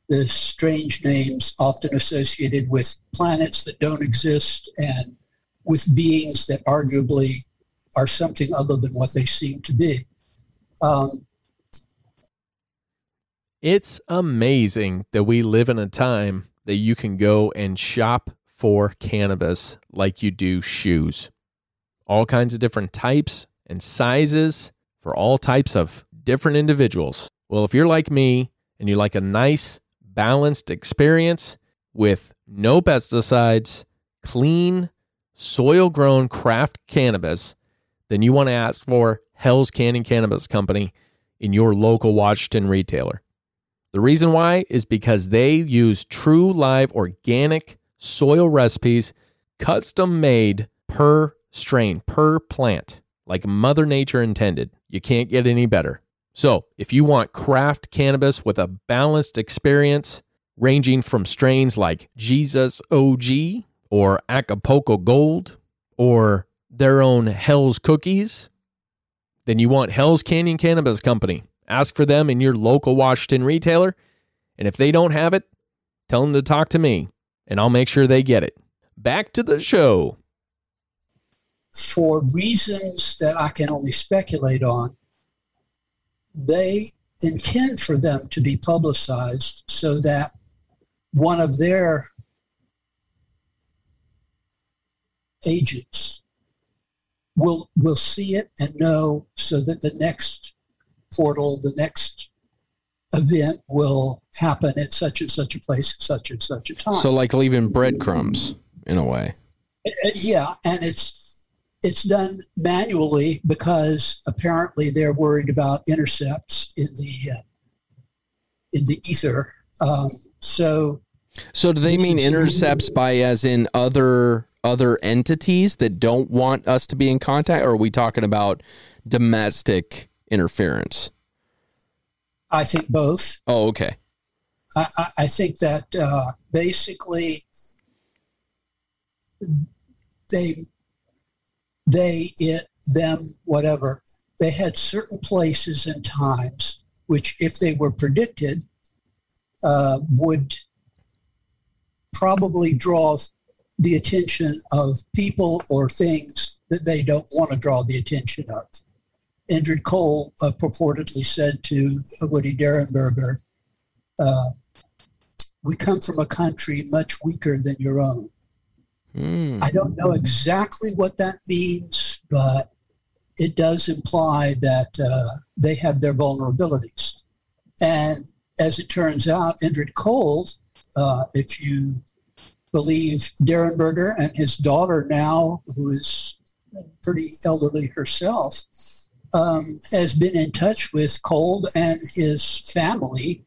the strange names often associated with planets that don't exist and with beings that arguably are something other than what they seem to be. Um, It's amazing that we live in a time that you can go and shop for cannabis like you do shoes. All kinds of different types and sizes for all types of different individuals. Well, if you're like me and you like a nice, balanced experience with no pesticides, clean, soil grown craft cannabis, then you want to ask for Hell's Canyon Cannabis Company in your local Washington retailer. The reason why is because they use true live organic soil recipes, custom made per strain, per plant, like Mother Nature intended. You can't get any better. So, if you want craft cannabis with a balanced experience, ranging from strains like Jesus OG or Acapulco Gold or their own Hell's Cookies, then you want Hell's Canyon Cannabis Company. Ask for them in your local Washington retailer. And if they don't have it, tell them to talk to me and I'll make sure they get it. Back to the show. For reasons that I can only speculate on, they intend for them to be publicized so that one of their agents will will see it and know so that the next portal, the next event will happen at such and such a place at such and such a time. So, like leaving breadcrumbs in a way. Uh, yeah, and it's it's done manually because apparently they're worried about intercepts in the uh, in the ether. Um, so So, do they mean intercepts by as in other other entities that don't want us to be in contact, or are we talking about domestic interference? I think both. Oh, okay. I, I, I think that uh, basically they they it them whatever they had certain places and times which if they were predicted uh, would probably draw the attention of people or things that they don't want to draw the attention of. Indrid Cold uh, purportedly said to Woody Derenberger, uh, "We come from a country much weaker than your own." Hmm. I don't know exactly what that means, but it does imply that uh, they have their vulnerabilities. And as it turns out, Indrid Cold, uh, if you believe Derenberger and his daughter now, who is pretty elderly herself, um, has been in touch with Kolb and his family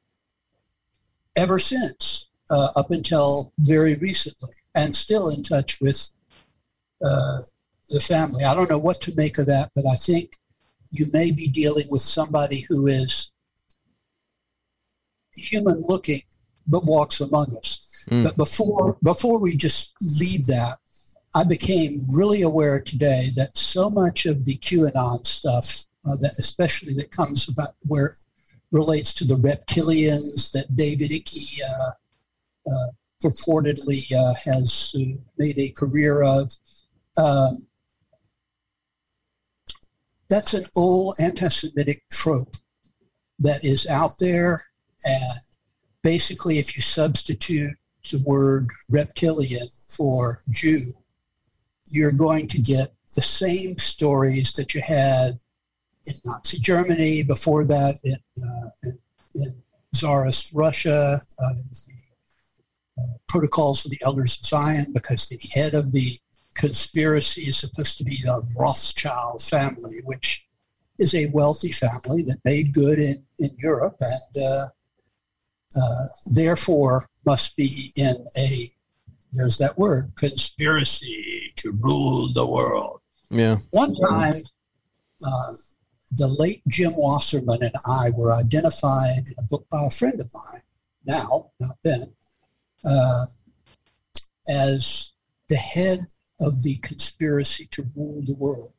ever since. uh, up until very recently, and still in touch with uh, the family. I don't know what to make of that, but I think you may be dealing with somebody who is human looking but walks among us. Mm. But before before we just leave that, I became really aware today that so much of the QAnon stuff, uh, that especially that comes about where relates to the reptilians that David Icke uh, uh, purportedly uh, has uh, made a career of. Um, that's an old anti-Semitic trope that is out there, and basically, if you substitute the word reptilian for Jew, you're going to get the same stories that you had in Nazi Germany, before that in, uh, in, in Tsarist Russia, uh, protocols of the Elders of Zion, because the head of the conspiracy is supposed to be the Rothschild family, which is a wealthy family that made good in, in Europe and uh, uh, therefore must be in a, there's that word, conspiracy to rule the world. Yeah. One time, uh, the late Jim Wasserman and I were identified in a book by a friend of mine, now, not then, uh, as the head of the conspiracy to rule the world.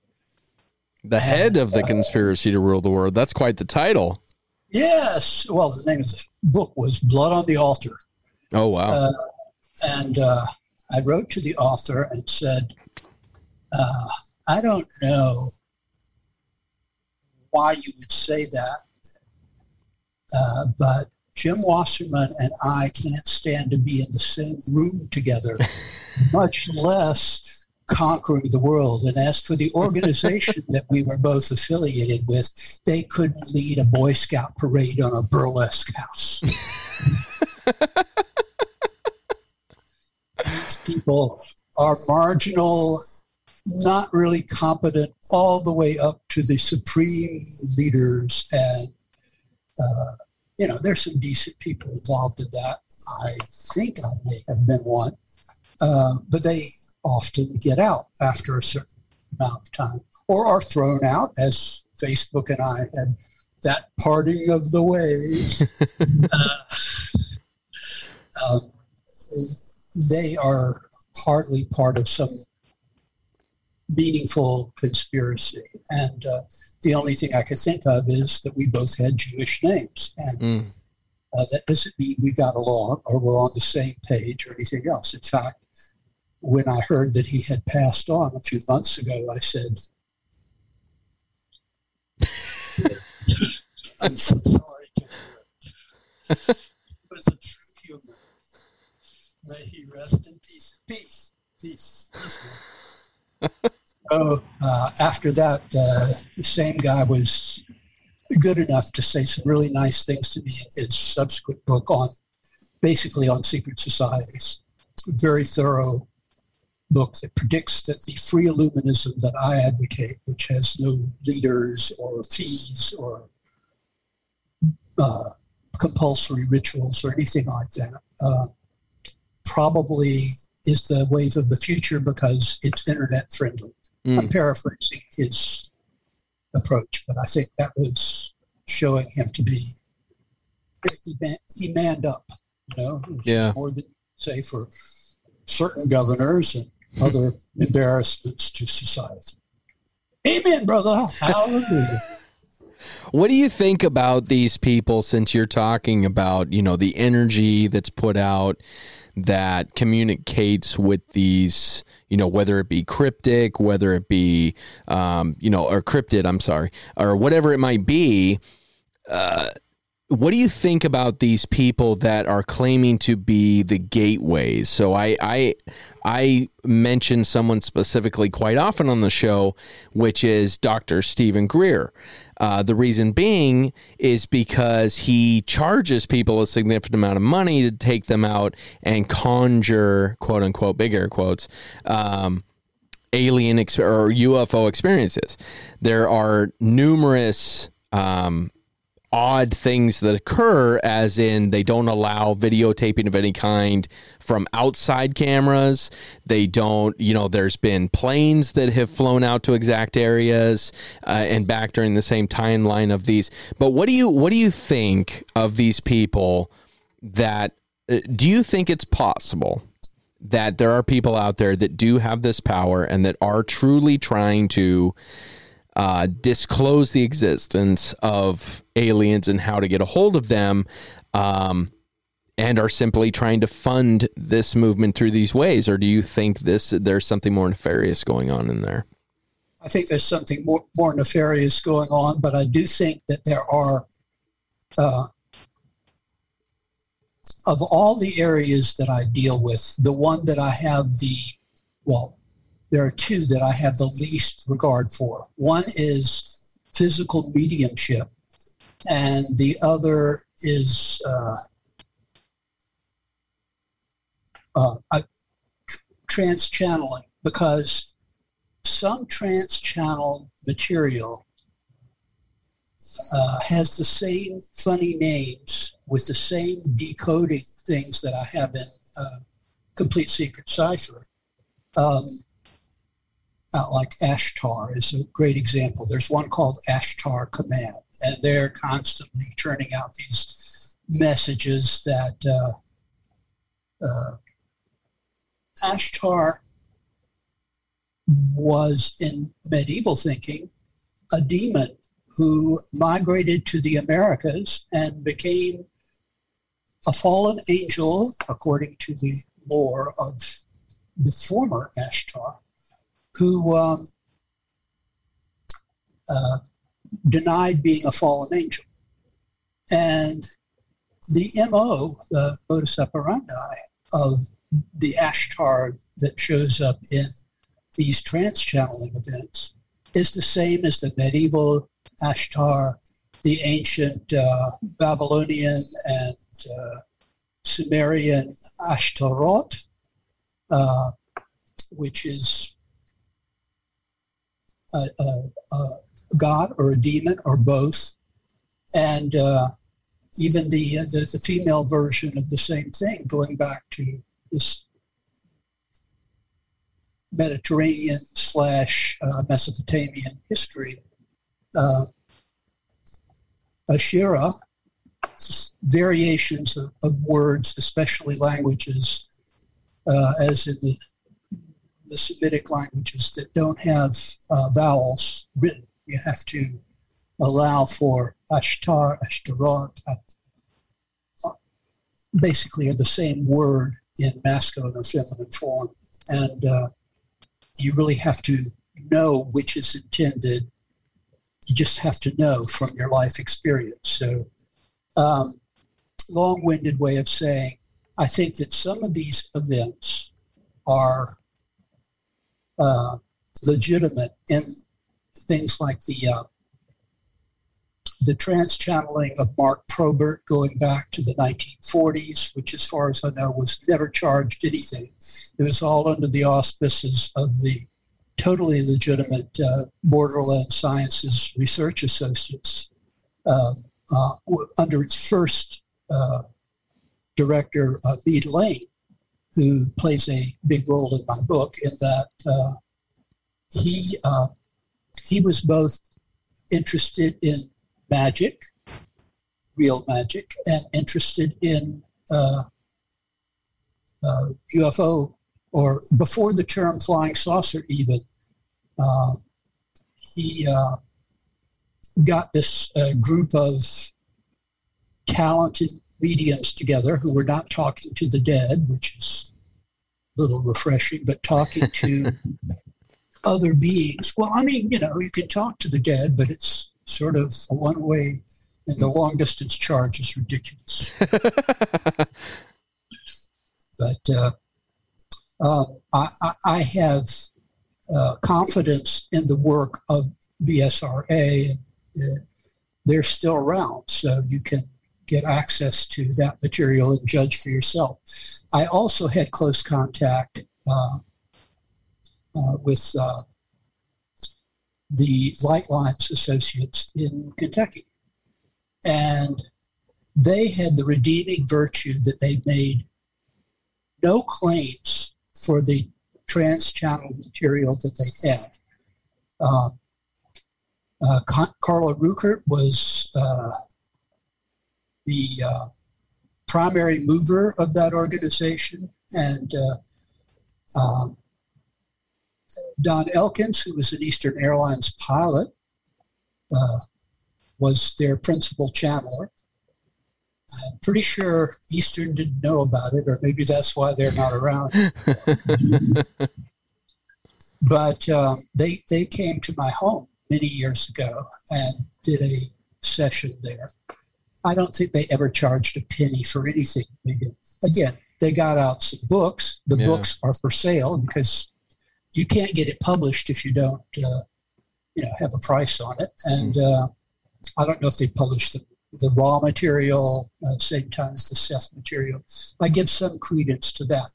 The head of the conspiracy to rule the world. That's quite the title. Yes, well, the name of the book was Blood on the Altar. Oh wow. Uh, and uh, I wrote to the author and said, uh, I don't know why you would say that, uh, but Jim Wasserman and I can't stand to be in the same room together, much less conquering the world. And as for the organization that we were both affiliated with, they couldn't lead a Boy Scout parade on a burlesque house. These people are marginal, not really competent, all the way up to the supreme leaders. And, uh, you know, there's some decent people involved in that. I think I may have been one. Uh, but they often get out after a certain amount of time or are thrown out, as Facebook and I had that parting of the ways. uh, um, they are hardly part of some meaningful conspiracy. And uh, the only thing I could think of is that we both had Jewish names. And Mm. uh, that doesn't mean we got along or we're on the same page or anything else. In fact, when I heard that he had passed on a few months ago, I said, I'm so sorry to hear it. He was a true human. May he rest in peace. Peace. Peace. Peace, man. so uh, after that, uh, the same guy was good enough to say some really nice things to me in his subsequent book on basically on secret societies. A very thorough book that predicts that the free illuminism that I advocate, which has no leaders or fees or uh, compulsory rituals or anything like that, uh, probably is the wave of the future because it's internet friendly. Mm. I'm paraphrasing his approach, but I think that was showing him to be he, man, he manned up, you know, Yeah. more than say for certain governors and other embarrassments to society. Amen, brother. Hallelujah. What do you think about these people since you're talking about, you know, the energy that's put out that communicates with these, you know, whether it be cryptic, whether it be, um, you know, or cryptid, I'm sorry, or whatever it might be. Uh, what do you think about these people that are claiming to be the gateways? So I I I mention someone specifically quite often on the show, which is Dr. Steven Greer. Uh, the reason being is because he charges people a significant amount of money to take them out and conjure quote unquote big air quotes um, alien ex- or UFO experiences. There are numerous um, odd things that occur, as in they don't allow videotaping of any kind from outside cameras. They don't, you know, there's been planes that have flown out to exact areas uh, and back during the same timeline of these. But what do you what do you think of these people that uh, do you think it's possible that there are people out there that do have this power and that are truly trying to uh, disclose the existence of aliens and how to get a hold of them, um, and are simply trying to fund this movement through these ways, or do you think this there's something more nefarious going on in there? I think there's something more, more nefarious going on, but I do think that there are, uh, of all the areas that I deal with, the one that I have the, well, there are two that I have the least regard for. One is physical mediumship, and the other is uh, uh, trance channeling because some trance channel material uh, has the same funny names with the same decoding things that I have in uh, Complete Secret Cipher. Um, uh, like Ashtar is a great example. There's one called Ashtar Command, and they're constantly churning out these messages that uh, uh, Ashtar was in medieval thinking a demon who migrated to the Americas and became a fallen angel, according to the lore of the former Ashtar, who um, uh, denied being a fallen angel. And the MO, the modus operandi of the Ashtar that shows up in these trance channeling events is the same as the medieval Ashtar, the ancient uh, Babylonian and uh, Sumerian Ashtaroth, uh, which is a, a, a, god or a demon or both, and uh, even the, the, the female version of the same thing, going back to this Mediterranean slash uh, Mesopotamian history. Uh, Ashira, variations of, of, words, especially languages, uh, as in the, the Semitic languages that don't have uh, vowels written. You have to allow for Ashtar, Ashtaroth, uh, basically are the same word in masculine or feminine form. And uh, you really have to know which is intended. You just have to know from your life experience. So, um, long winded way of saying, I think that some of these events are uh, legitimate in things like the uh, the trance channeling of Mark Probert going back to the 1940s, which, as far as I know, was never charged anything. It was all under the auspices of the totally legitimate uh, Borderland Sciences Research Associates um, uh, under its first uh, director, uh, Meade Layne, who plays a big role in my book in that uh, he, uh, he was both interested in magic, real magic, and interested in uh, uh, UFO, or before the term flying saucer even. Uh, he uh, got this uh, group of talented mediums together who were not talking to the dead, which is a little refreshing, but talking to other beings. Well, I mean, you know, you can talk to the dead, but it's sort of a one way, and the long distance charge is ridiculous. but uh, um, I, I, have uh, confidence in the work of BSRA. Uh, they're still around, so you can get access to that material and judge for yourself. I also had close contact uh, uh, with uh, the Light Lines Associates in Kentucky. And they had the redeeming virtue that they made no claims for the trans-channel material that they had. Um, uh, Carla Rueckert was uh, the uh, primary mover of that organization, and uh, um, Don Elkins, who was an Eastern Airlines pilot, uh, was their principal channeler. I'm pretty sure Eastern didn't know about it, or maybe that's why they're not around. but um, they they came to my home many years ago and did a session there. I don't think they ever charged a penny for anything. Again, they got out some books. The Yeah. books are for sale because you can't get it published if you don't, uh, you know, have a price on it. And uh, I don't know if they published the, the raw material uh, same time as the Seth material. I give some credence to that.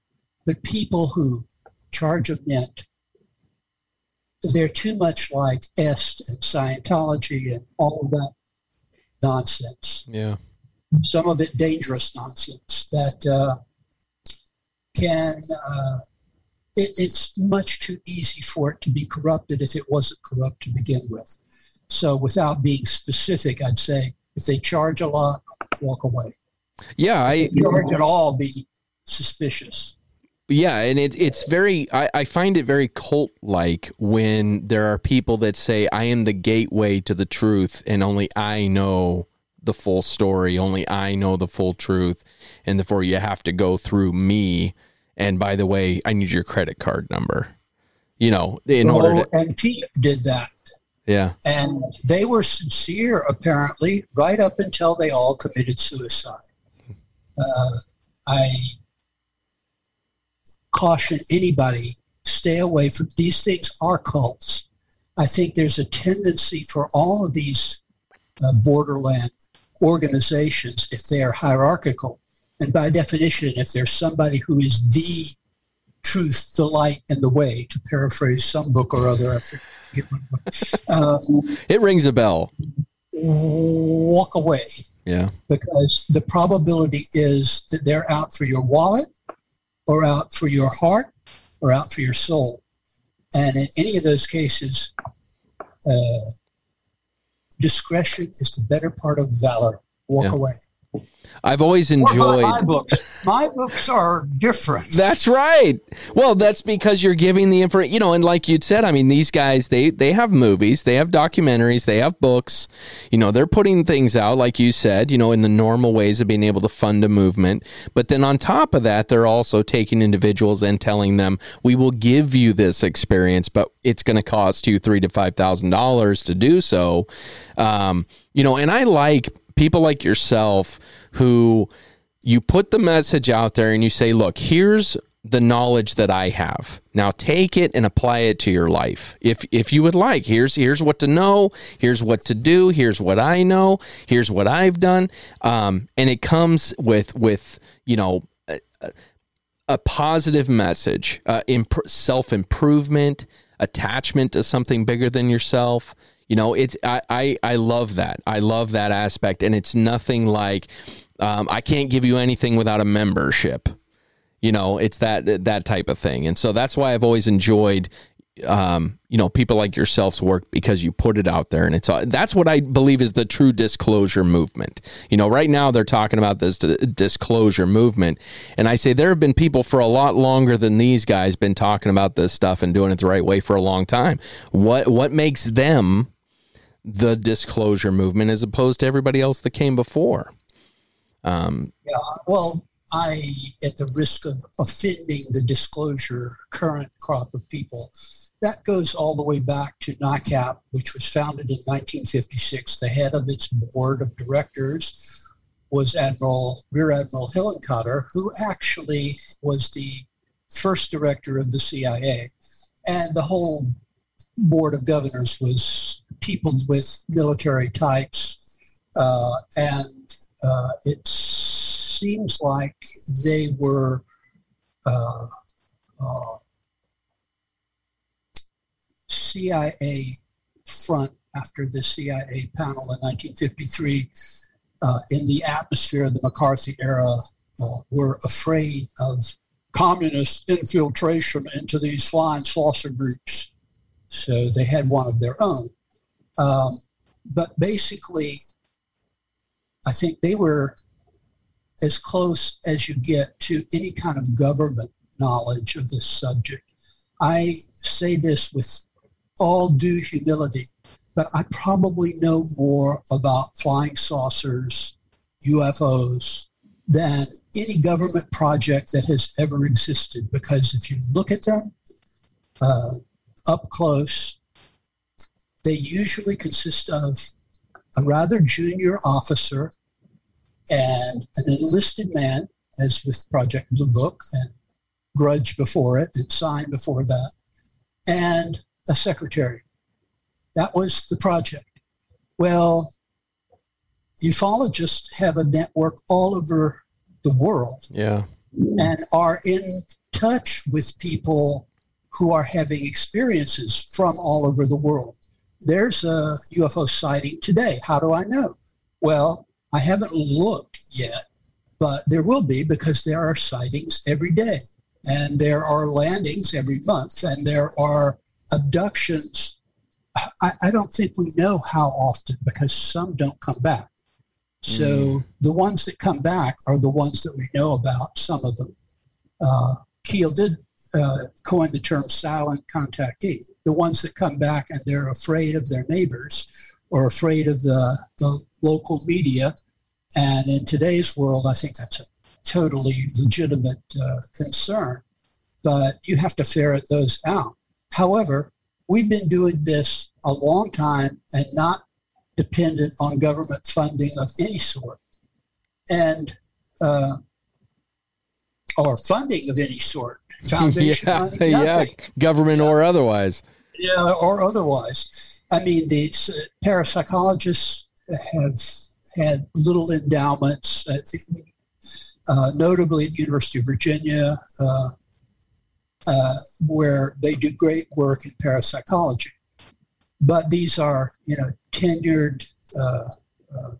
But people who charge a mint, they're too much like Est and Scientology and all of that nonsense Yeah. some of it dangerous nonsense that uh, can uh, it, it's much too easy for it to be corrupted if it wasn't corrupt to begin with so without being specific i'd say if they charge a lot walk away Yeah. I, charge at all be suspicious Yeah, and it, it's very. I, I find it very cult like when there are people that say, "I am the gateway to the truth, and only I know the full story. Only I know the full truth, and therefore you have to go through me." And by the way, I need your credit card number. You know, in order to. Oh, and Pete did that Yeah. and they were sincere apparently right up until they all committed suicide uh, i caution anybody stay away from these things are cults i think there's a tendency for all of these uh, borderland organizations if they are hierarchical and by definition if there's somebody who is the truth the light and the way to paraphrase some book or other i forget what. Um, It rings a bell. walk away Yeah. because the probability is that they're out for your wallet or out for your heart or out for your soul. And in any of those cases, uh, discretion is the better part of valor. Walk Yeah. away. I've always enjoyed. my books? My books are different. That's right. Well, that's because you're giving the info, you know, and like you'd said, I mean, these guys, they they have movies, they have documentaries, they have books. You know, they're putting things out, like you said, you know, in the normal ways of being able to fund a movement. But then on top of that, they're also taking individuals and telling them, "We will give you this experience, but it's going to cost you three to five thousand dollars to do so." Um, you know, and I like people like yourself who you put the message out there and you say, look, here's the knowledge that I have. Now take it and apply it to your life. If if you would like, here's here's what to know, here's what to do, here's what I know, here's what I've done. Um, and it comes with with, you know, a, a positive message, uh, imp- self improvement, attachment to something bigger than yourself. You know, it's I, I I love that. I love that aspect, and it's nothing like um, I can't give you anything without a membership. You know, it's that that type of thing, and so that's why I've always enjoyed. Um, you know, people like yourself's work because you put it out there, and it's uh, that's what I believe is the true disclosure movement. You know, right now they're talking about this disclosure movement, and I say there have been people for a lot longer than these guys been talking about this stuff and doing it the right way for a long time. What what makes them the disclosure movement as opposed to everybody else that came before? Um, Yeah, well, I, at the risk of offending the disclosure current crop of people, that goes all the way back to NICAP, which was founded in 1956. The head of its board of directors was Admiral Rear Admiral Hillenkotter, who actually was the first director of the CIA, and the whole board of governors was peopled with military types, uh, and uh, it seems like they were uh, uh, CIA front after the CIA panel in 1953 uh, in the atmosphere of the McCarthy era uh, were afraid of communist infiltration into these flying saucer groups. So they had one of their own. Um, but basically, I think they were as close as you get to any kind of government knowledge of this subject. I say this with all due humility, but I probably know more about flying saucers, UFOs, than any government project that has ever existed. Because if you look at them uh, up close, they usually consist of a rather junior officer and an enlisted man, as with Project Blue Book and Grudge before it and Sign before that, and a secretary. That was the project. Well, ufologists have a network all over the world Yeah. and are in touch with people who are having experiences from all over the world. There's a UFO sighting today. How do I know? Well, I haven't looked yet, but there will be because there are sightings every day, and there are landings every month, and there are abductions. I, I don't think we know how often because some don't come back. So the ones that come back are the ones that we know about, some of them. Uh, Keel did uh, coin the term silent contactee. The ones that come back and they're afraid of their neighbors or afraid of the, the local media. And in today's world, I think that's a totally legitimate uh, concern. But you have to ferret those out. However, we've been doing this a long time and not dependent on government funding of any sort. And uh, or funding of any sort, foundation yeah, money, yeah, government or otherwise. yeah, or otherwise. I mean, the s- parapsychologists have had little endowments. Think, uh, notably at the University of Virginia, uh, uh, where they do great work in parapsychology. But these are, you know, tenured uh, uh,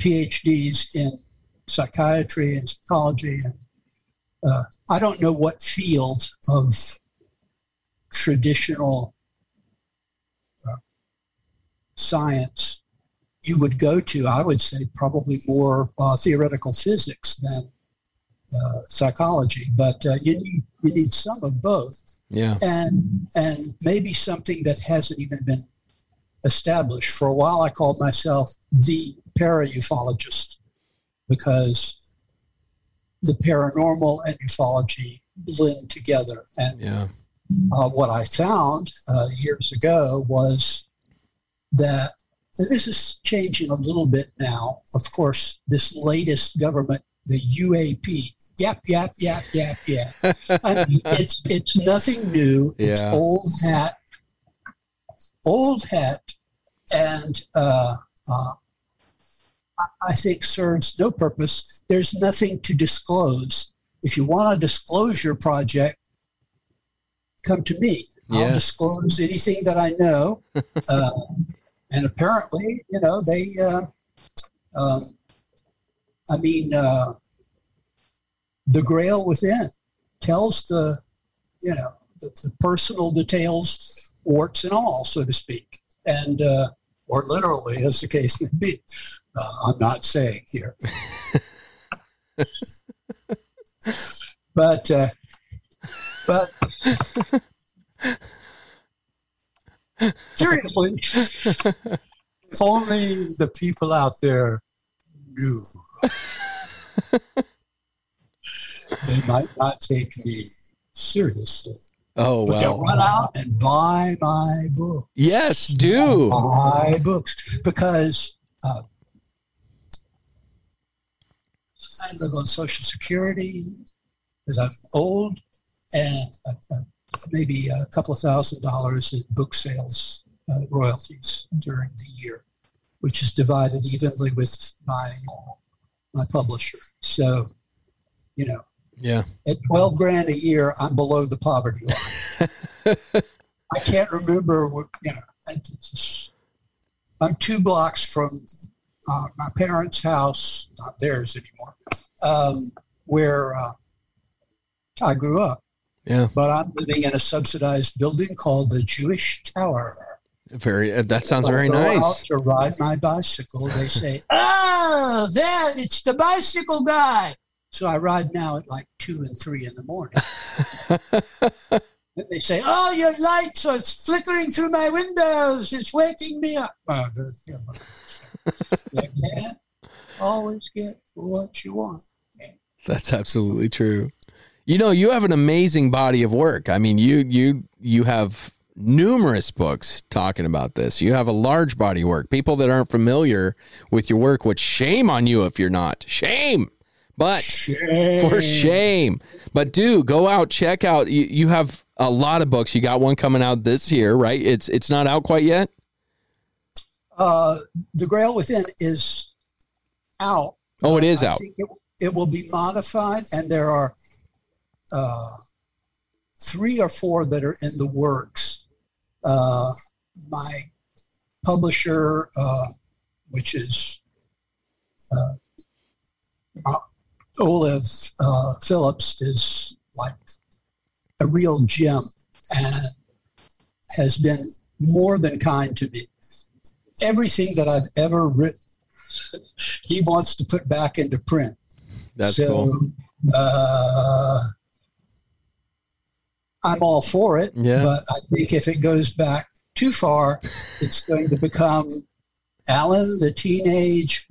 PhDs in psychiatry and psychology, and uh, I don't know what field of traditional uh, science you would go to. I would say probably more uh, theoretical physics than uh, psychology, but uh, you need you need some of both, Yeah. and and maybe something that hasn't even been established. For a while, I called myself the para-ufologist because the paranormal and ufology blend together, and Yeah. uh, what I found uh, years ago was that this is changing a little bit now. Of course, this latest government, the UAP, yap yap yap yap yap. I mean, it's it's nothing new. It's Yeah. old hat, old hat, and uh, uh, I- think serves no purpose. There's nothing to disclose. If you want to disclose your project, come to me. Yeah. I'll disclose anything that I know. Uh, and apparently, you know, they, uh, um, I mean, uh, the Grail within tells the, you know, the, the personal details, warts and all, so to speak, and uh, or literally, as the case may be. Uh, I'm not saying here, but uh, but seriously, if only the people out there knew. they might not take me seriously. Oh But they'll wow. run out and buy my book. Yes, do. Buy books because uh, I live on Social Security because I'm old, and uh, uh, maybe a couple of thousand dollars in book sales uh, royalties during the year, which is divided evenly with my my publisher. So, you know, Yeah. at 12 grand a year, I'm below the poverty line. I can't remember what, you know, I'm two blocks from uh, my parents' house, not theirs anymore, um, where uh, I grew up. Yeah. But I'm living in a subsidized building called the Jewish Tower. Very. Uh, that sounds very nice. To ride my bicycle, they say, "Ah, there, it's the bicycle guy." So I ride now at like two and three in the morning. And they say, "Oh, your lights are flickering through my windows. It's waking me up." Always get what you want. That's absolutely true. You know, you have an amazing body of work. I mean, you you you have numerous books talking about this. You have a large body of work. People that aren't familiar with your work would shame on you if you're not. Shame. But for shame. But do go out, check out. You, you have a lot of books. You got one coming out this year, right? It's it's not out quite yet. Uh, the Grail Within is out. Oh, it is I out. It, it will be modified, and there are uh, three or four that are in the works. Uh, my publisher, uh, which is uh, Olav uh, Phillips, is like a real gem and has been more than kind to me. Everything that I've ever written, he wants to put back into print. That's so, cool. Uh, I'm all for it, Yeah. but I think if it goes back too far, it's going to become Allen, the teenage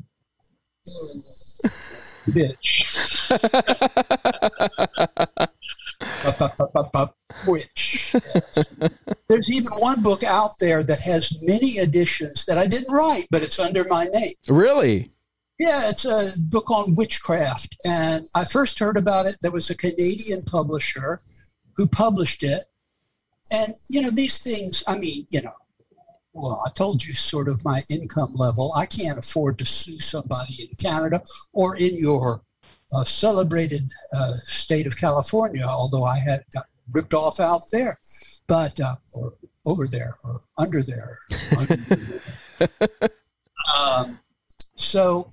bitch. Witch. There's even one book out there that has many editions that I didn't write, but it's under my name. Really? Yeah, it's a book on witchcraft. And I first heard about it. There was a Canadian publisher who published it. And, you know, these things, I mean, you know, well, I told you sort of my income level. I can't afford to sue somebody in Canada or in your uh, celebrated uh, state of California, although I had got ripped off out there, but, uh, or over there, or under there. Um, so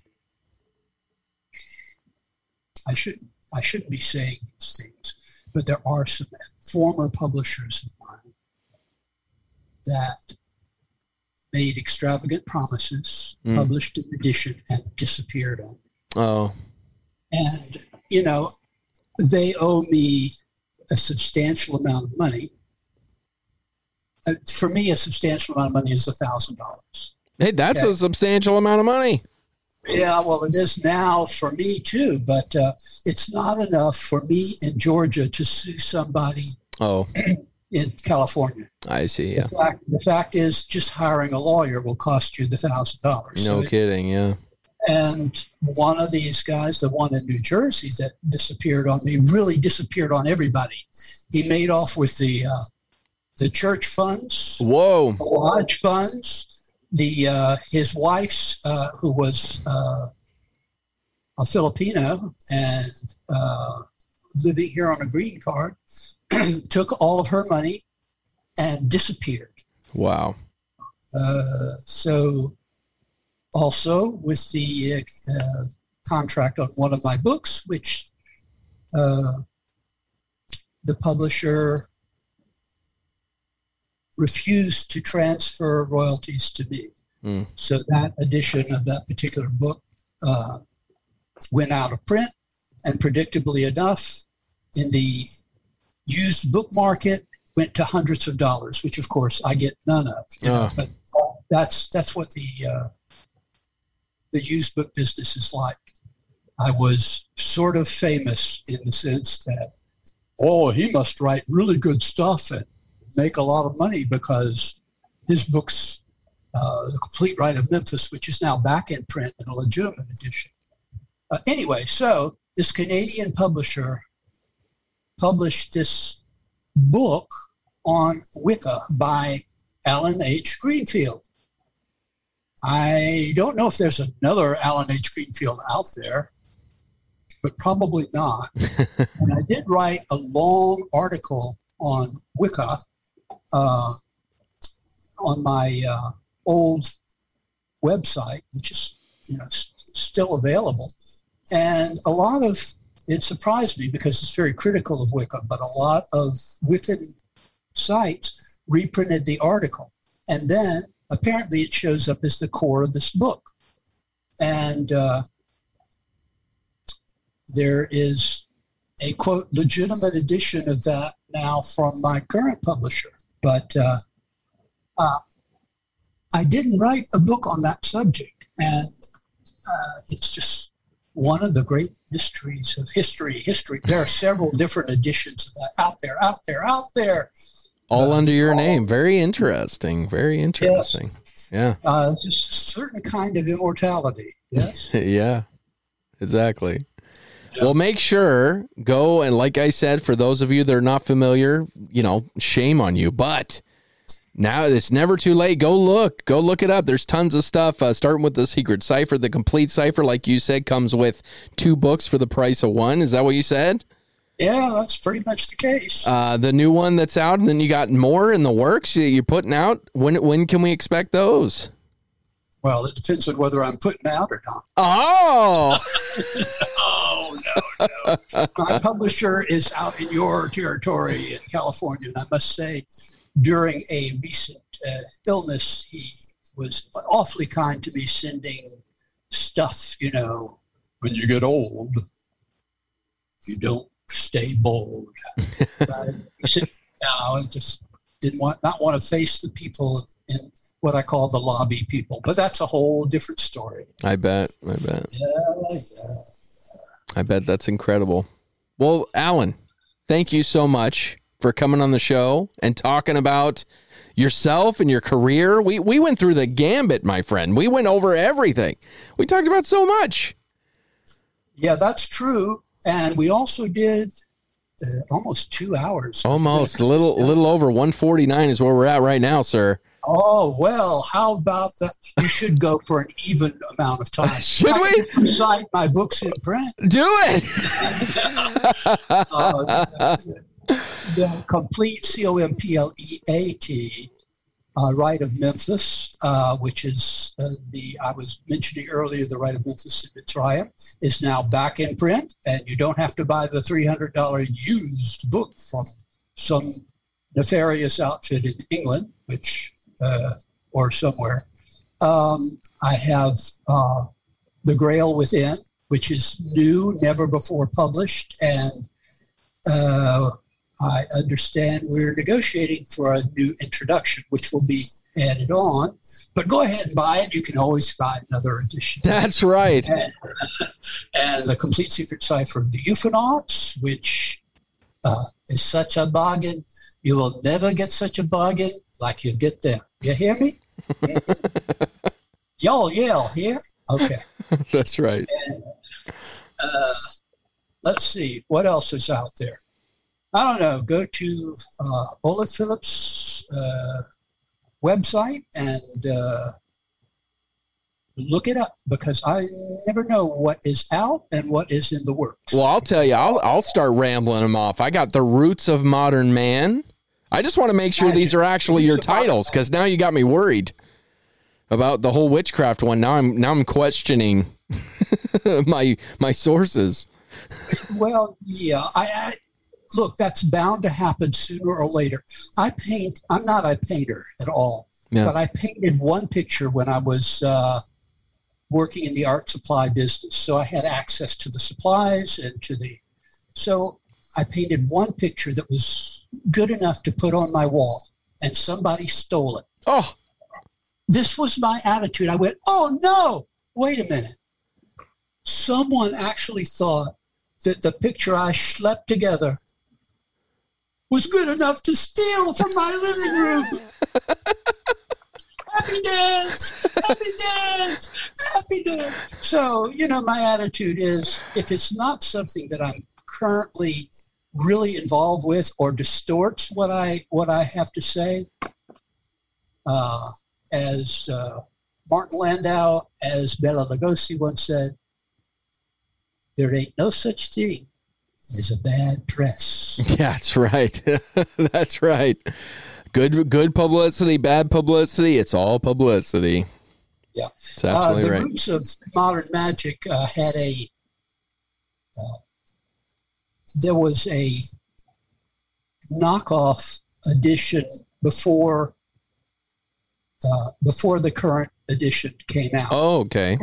I shouldn't I shouldn't be saying these things, but there are some former publishers of mine that made extravagant promises, Mm. published an edition, and disappeared on. Oh, And you know, they owe me a substantial amount of money. Uh, for me, a substantial amount of money is a thousand dollars. hey, that's Okay. a substantial amount of money. Yeah, well, it is now for me too, but uh, it's not enough for me in Georgia to sue somebody Oh, in California. I see. Yeah. The fact, the fact is, just hiring a lawyer will cost you the thousand dollars. No kidding. Yeah. and one of these guys, the one in New Jersey that disappeared on me, really disappeared on everybody. He made off with the uh, the church funds, Whoa. the lodge funds, the uh, his wife's uh, who was uh, a Filipino and uh, living here on a green card, took all of her money and disappeared. Wow. Uh, so, also with the uh, contract on one of my books, which uh, the publisher refused to transfer royalties to me. Hmm. So that edition of that particular book uh, went out of print, and predictably enough, in the used book market, went to hundreds of dollars, which of course I get none of. you know. But that's that's what the uh, the used book business is like. I was sort of famous in the sense that, oh, he must write really good stuff and make a lot of money because his books, uh, The Compleat Rite of Memphis, which is now back in print in a legitimate edition. Uh, anyway, so this Canadian publisher published this book on Wicca by Allen H. Greenfield. I don't know if there's another Allen H. Greenfield out there, but probably not. and I did write a long article on Wicca uh, on my uh, old website, which is you know s- still available, and a lot of it surprised me because it's very critical of Wicca, but a lot of Wiccan sites reprinted the article, and then apparently it shows up as the core of this book, and uh, there is a quote legitimate edition of that now from my current publisher, but uh, uh, I didn't write a book on that subject, and uh, it's just one of the great mysteries of history. History. There are several different editions of that out there, out there, out there. All Uh, under your all- name. Very interesting. Very interesting. Yeah. Uh, just a certain kind of immortality. Yes. yeah, exactly. Well, make sure go and like I said, for those of you that are not familiar, you know, shame on you, but now it's never too late. Go look, go look it up. There's tons of stuff. Uh, starting with the secret cipher, the complete cipher, like you said, comes with two books for the price of one. Is that what you said? yeah, that's pretty much the case. Uh, the new one that's out, and then you got more in the works. that You're putting out. When when can we expect those? well, it depends on whether I'm putting out or not. Oh, Oh no, no. My publisher is out in your territory in California, and I must say, during a recent uh, illness, he was awfully kind to me, sending stuff. You know, when you get old, you don't stay bold. But he said, no, I just didn't want not want to face the people in what I call the lobby people, but that's a whole different story. I bet. I bet. Yeah, yeah. I bet that's incredible. Well, Allen, thank you so much for coming on the show and talking about yourself and your career. We we went through the gambit, my friend. We went over everything. We talked about so much. Yeah, that's true. And we also did uh, almost two hours. Almost a little a little over 149 is where we're at right now, sir. Oh, well, how about that? You should go for an even amount of time. Should I we? recite my books in print. Do it. Uh, the Compleat C O M P L E A T, uh, Rite of Memphis, uh, which is uh, the I was mentioning earlier, the Rite of Memphis in Mitzrayim, is now back in print, and you don't have to buy the three hundred dollar used book from some nefarious outfit in England, which uh, or somewhere. Um, I have uh, the Grail Within, which is new, never before published, and uh, I understand we're negotiating for a new introduction, which will be added on. But go ahead and buy it. You can always buy another edition. That's right. and the complete secret cipher of the UFOnauts, which uh, is such a bargain. You will never get such a bargain like you get there. You hear me? Y'all yell here? Okay. That's right. Uh, let's see. What else is out there? I don't know. Go to uh, Olav Phillips' uh, website and uh, look it up because I never know what is out and what is in the works. Well, I'll tell you, I'll I'll start rambling them off. I got the roots of modern man. I just want to make sure these are actually your titles because now you got me worried about the whole witchcraft one. Now I'm now I'm questioning my my sources. Well, yeah, I, I look. That's bound to happen sooner or later. I paint. I'm not a painter at all, Yeah. but I painted one picture when I was uh, working in the art supply business. So I had access to the supplies and to the. So I painted one picture that was good enough to put on my wall, and somebody stole it. Oh, This was my attitude. I went, "Oh no! Wait a minute." Someone actually thought that the picture I schlepped together was good enough to steal from my living room. happy dance, happy dance, happy dance. So, you know, my attitude is if it's not something that I'm currently really involved with or distorts what I what I have to say, uh, as uh, Martin Landau, as Bela Lugosi once said, there ain't no such thing as a bad press. that's right. that's right. Good good publicity, bad publicity. It's all publicity. Yeah. That's Uh, the right. roots of modern Magick uh, had a. Uh, there was a knockoff edition before. Uh, before the current edition came out, Oh, okay.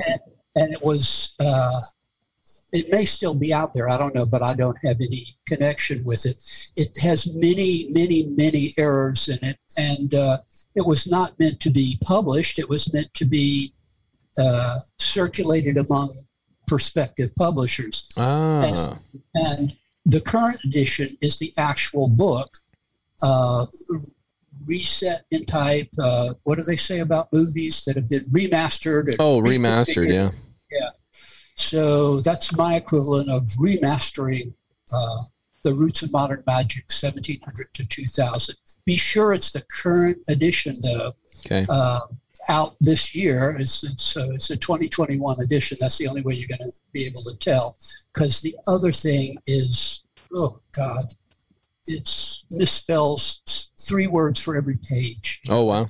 and it was. It may still be out there. I don't know, but I don't have any connection with it. It has many, many, many errors in it, and uh, it was not meant to be published. It was meant to be uh, circulated among prospective publishers. Ah, And the current edition is the actual book, uh, reset in type. Uh, what do they say about movies that have been remastered? oh, remastered. reconfigured? Yeah. So that's my equivalent of remastering uh, the Roots of Modern Magick 1700 to 2000. Be sure it's the current edition, though, Okay. uh, out this year. It's, it's, so it's a 2021 edition. That's the only way you're going to be able to tell. Because the other thing is, oh God, it's misspells three words for every page. Oh, wow.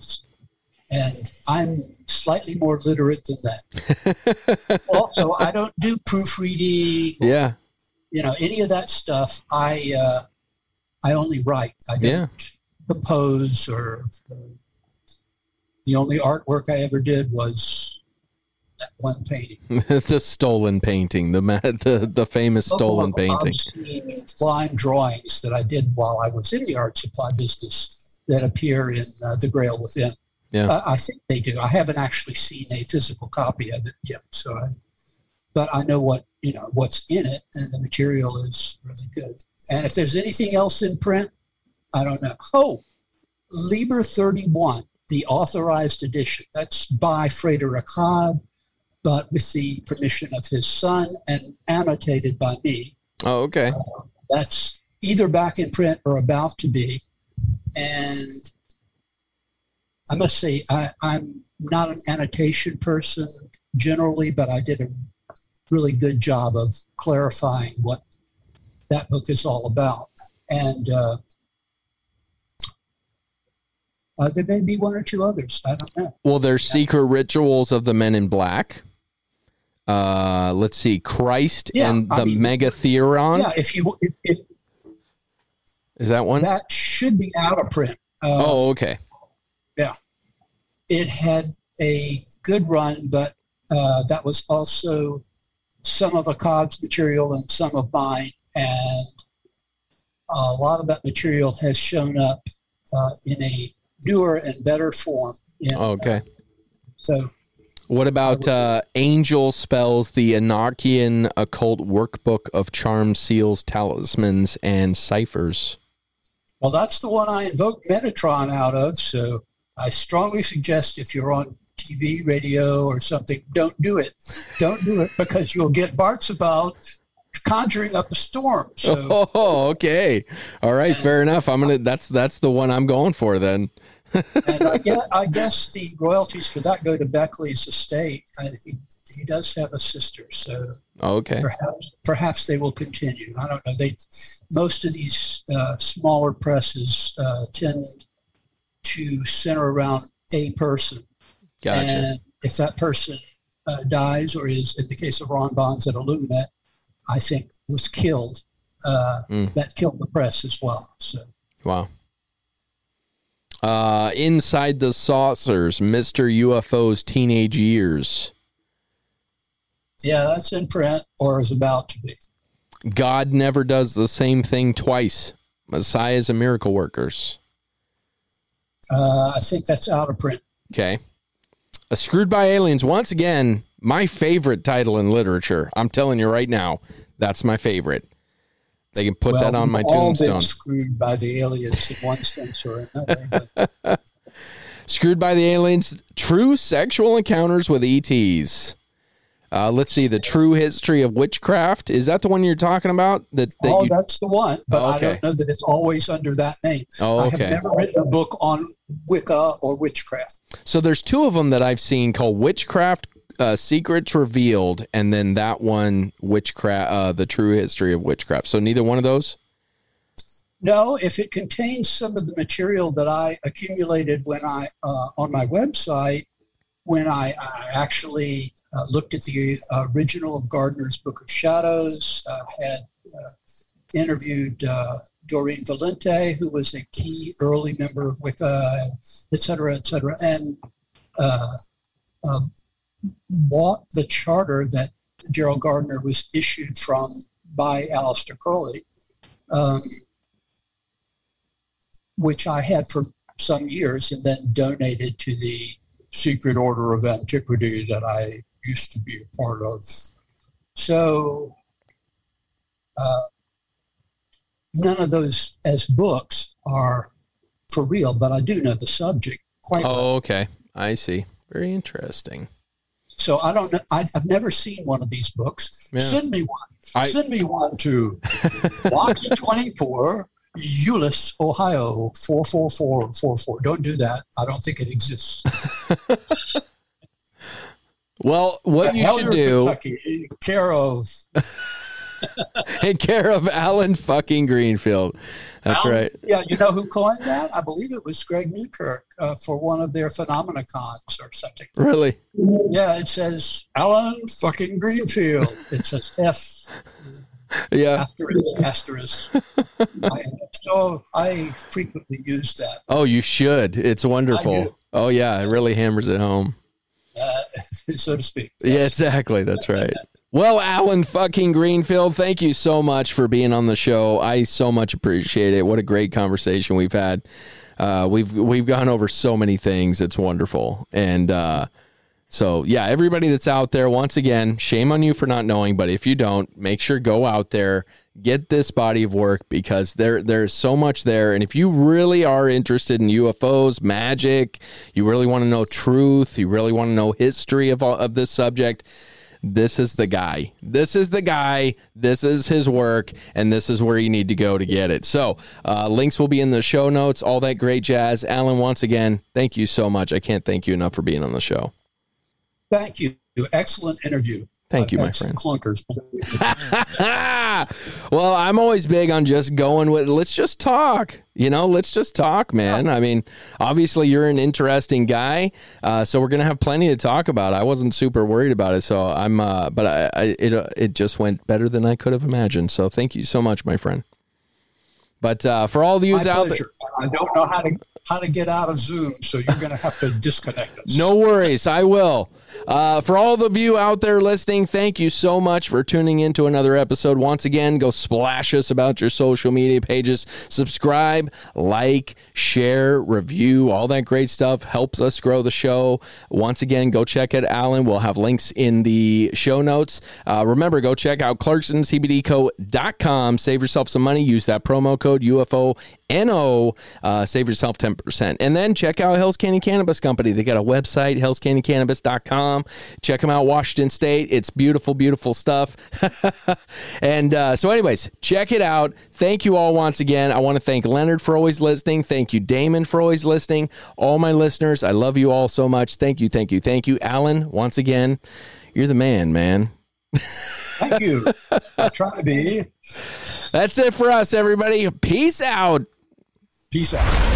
And I'm slightly more literate than that. also, I don't do proofreading, Yeah. you know, any of that stuff. I uh, I only write. I don't Yeah. compose or. The only artwork I ever did was that one painting. the stolen painting, the the the famous stolen Couple of painting. line drawings that I did while I was in the art supply business that appear in uh, the Grail Within. Yeah. Uh, I think they do. I haven't actually seen a physical copy of it yet, so I, but I know what you know what's in it, and the material is really good. And if there's anything else in print, I don't know. Oh, Liber 31, the authorized edition. That's by Frater Achad, but with the permission of his son and annotated by me. Oh, okay. That's either back in print or about to be. And I must say, I, I'm not an annotation person generally, but I did a really good job of clarifying what that book is all about. And uh, uh, there may be one or two others. I don't know. Well, there's secret rituals of the Men in Black. Uh, let's see, Christ Yeah, and I the mean- Megatheron. Yeah, if you if, if Is that one? that should be out of print. Uh, oh, okay. It had a good run, but uh, that was also some of a Cobb's material and some of mine. And a lot of that material has shown up uh, in a newer and better form. In, Oh, okay. So, What about uh, Angel Spells, the Enochian Occult Workbook of Charms, Seals, Talismans, and Ciphers? well, that's the one I invoked Metatron out of. So I strongly suggest if you're on TV, radio, or something, don't do it. Don't do it because you'll get Bart's about conjuring up a storm. So. Oh, okay. All right, fair enough. I'm gonna. That's that's the one I'm going for then. I guess, I guess the royalties for that go to Beckley's estate. I, he, he does have a sister, so Okay. perhaps perhaps they will continue. I don't know. They most of these uh, smaller presses uh, tend to center around a person, Gotcha. and if that person uh, dies, or is in the case of Ron Bonds at IllumiNet, I think was killed. Uh, Mm. That killed the press as well. So Wow. Uh, inside the saucers, Mr. UFO's teenage years. yeah, that's in print or is about to be. God never does the same thing twice. Messiahs and miracle workers. Uh, I think that's out of print. Okay. A Screwed by Aliens, once again, my favorite title in literature. I'm telling you right now, that's my favorite. They can put well, that on my all been tombstone. screwed by the aliens in one sense or another. Screwed by the Aliens, True Sexual Encounters with ETs. Uh, let's see, the true history of witchcraft. Is that the one you're talking about? That, that oh, you, that's the one. But I Okay. don't know that it's always under that name. oh, okay. I have never written a book on Wicca or witchcraft. So there's two of them that I've seen called Witchcraft uh, Secrets Revealed, and then that one, Witchcraft, uh, the True History of Witchcraft. So neither one of those. No, if it contains some of the material that I accumulated when I uh, on my website, when I, I actually uh, looked at the original of Gardner's Book of Shadows, uh, had uh, interviewed uh, Doreen Valiente, who was a key early member of Wicca, et cetera, et cetera, and uh, um, bought the charter that Gerald Gardner was issued from by Aleister Crowley, um, which I had for some years and then donated to the secret order of antiquity that I used to be a part of. So, uh, none of those as books are for real, but I do know the subject quite well. Oh, okay. I see. Very interesting. So I don't know. I, I've never seen one of these books. Yeah. Send me one. I- Send me one to Box 24, Eulis, Ohio, 44444. Don't do that. I don't think it exists. Well, what you should do Kentucky, care of in care of Allen fucking Greenfield. That's Allen- right. Yeah, you know who coined that? I believe it was Greg Newkirk uh, for one of their Phenomenacons or something. Really? Yeah, it says Allen fucking Greenfield. It says F Yeah. asterisk. I, so I frequently use that. Oh, you should. It's wonderful. Oh yeah, it really hammers it home. uh, so to speak. Yeah, exactly. That's right. Well, Allen fucking Greenfield, thank you so much for being on the show. I so much appreciate it. What a great conversation we've had. Uh, we've we've gone over so many things. It's wonderful. And uh, so yeah, everybody that's out there, once again, shame on you for not knowing. But if you don't, make sure go out there, get this body of work because there there's so much there. And if you really are interested in UFOs, magic, you really want to know truth, you really want to know history of of this subject this is the guy. This is the guy. This is his work, and this is where you need to go to get it. So, uh, links will be in the show notes, all that great jazz. Allen, once again, thank you so much. I can't thank you enough for being on the show. Thank you. Excellent interview. Thank you, I've my friend. Clunkers. well, I'm always big on just going with let's just talk. You know, let's just talk, man. I mean, obviously you're an interesting guy, uh, so we're gonna have plenty to talk about. I wasn't super worried about it, so I'm. Uh, but I, I it uh, it just went better than I could have imagined. So thank you so much, my friend. But uh, for all of you out there. I don't know how to how to get out of Zoom, so you're going to have to disconnect us. No worries, I will. Uh, for all of you out there listening, thank you so much for tuning in to another episode. Once again, go splash us about your social media pages. Subscribe, like, share, review, all that great stuff helps us grow the show. Once again, go check it out Allen. We'll have links in the show notes. Uh, remember, go check out ClarkstonCBDCo.com. Save yourself some money. Use that promo code UFO. NO, uh, save yourself 10%. And then check out Hell's Canyon Cannabis Company. They got a website, hellscanyoncannabis.com. Check them out, Washington State. It's beautiful, beautiful stuff. and uh, so, anyways, check it out. Thank you all once again. I want to thank Leonard for always listening. Thank you, Damon, for always listening. All my listeners, I love you all so much. Thank you, thank you, thank you. Allen, once again, you're the man, man. Thank you. I try to be. That's it for us, everybody. Peace out. Peace out.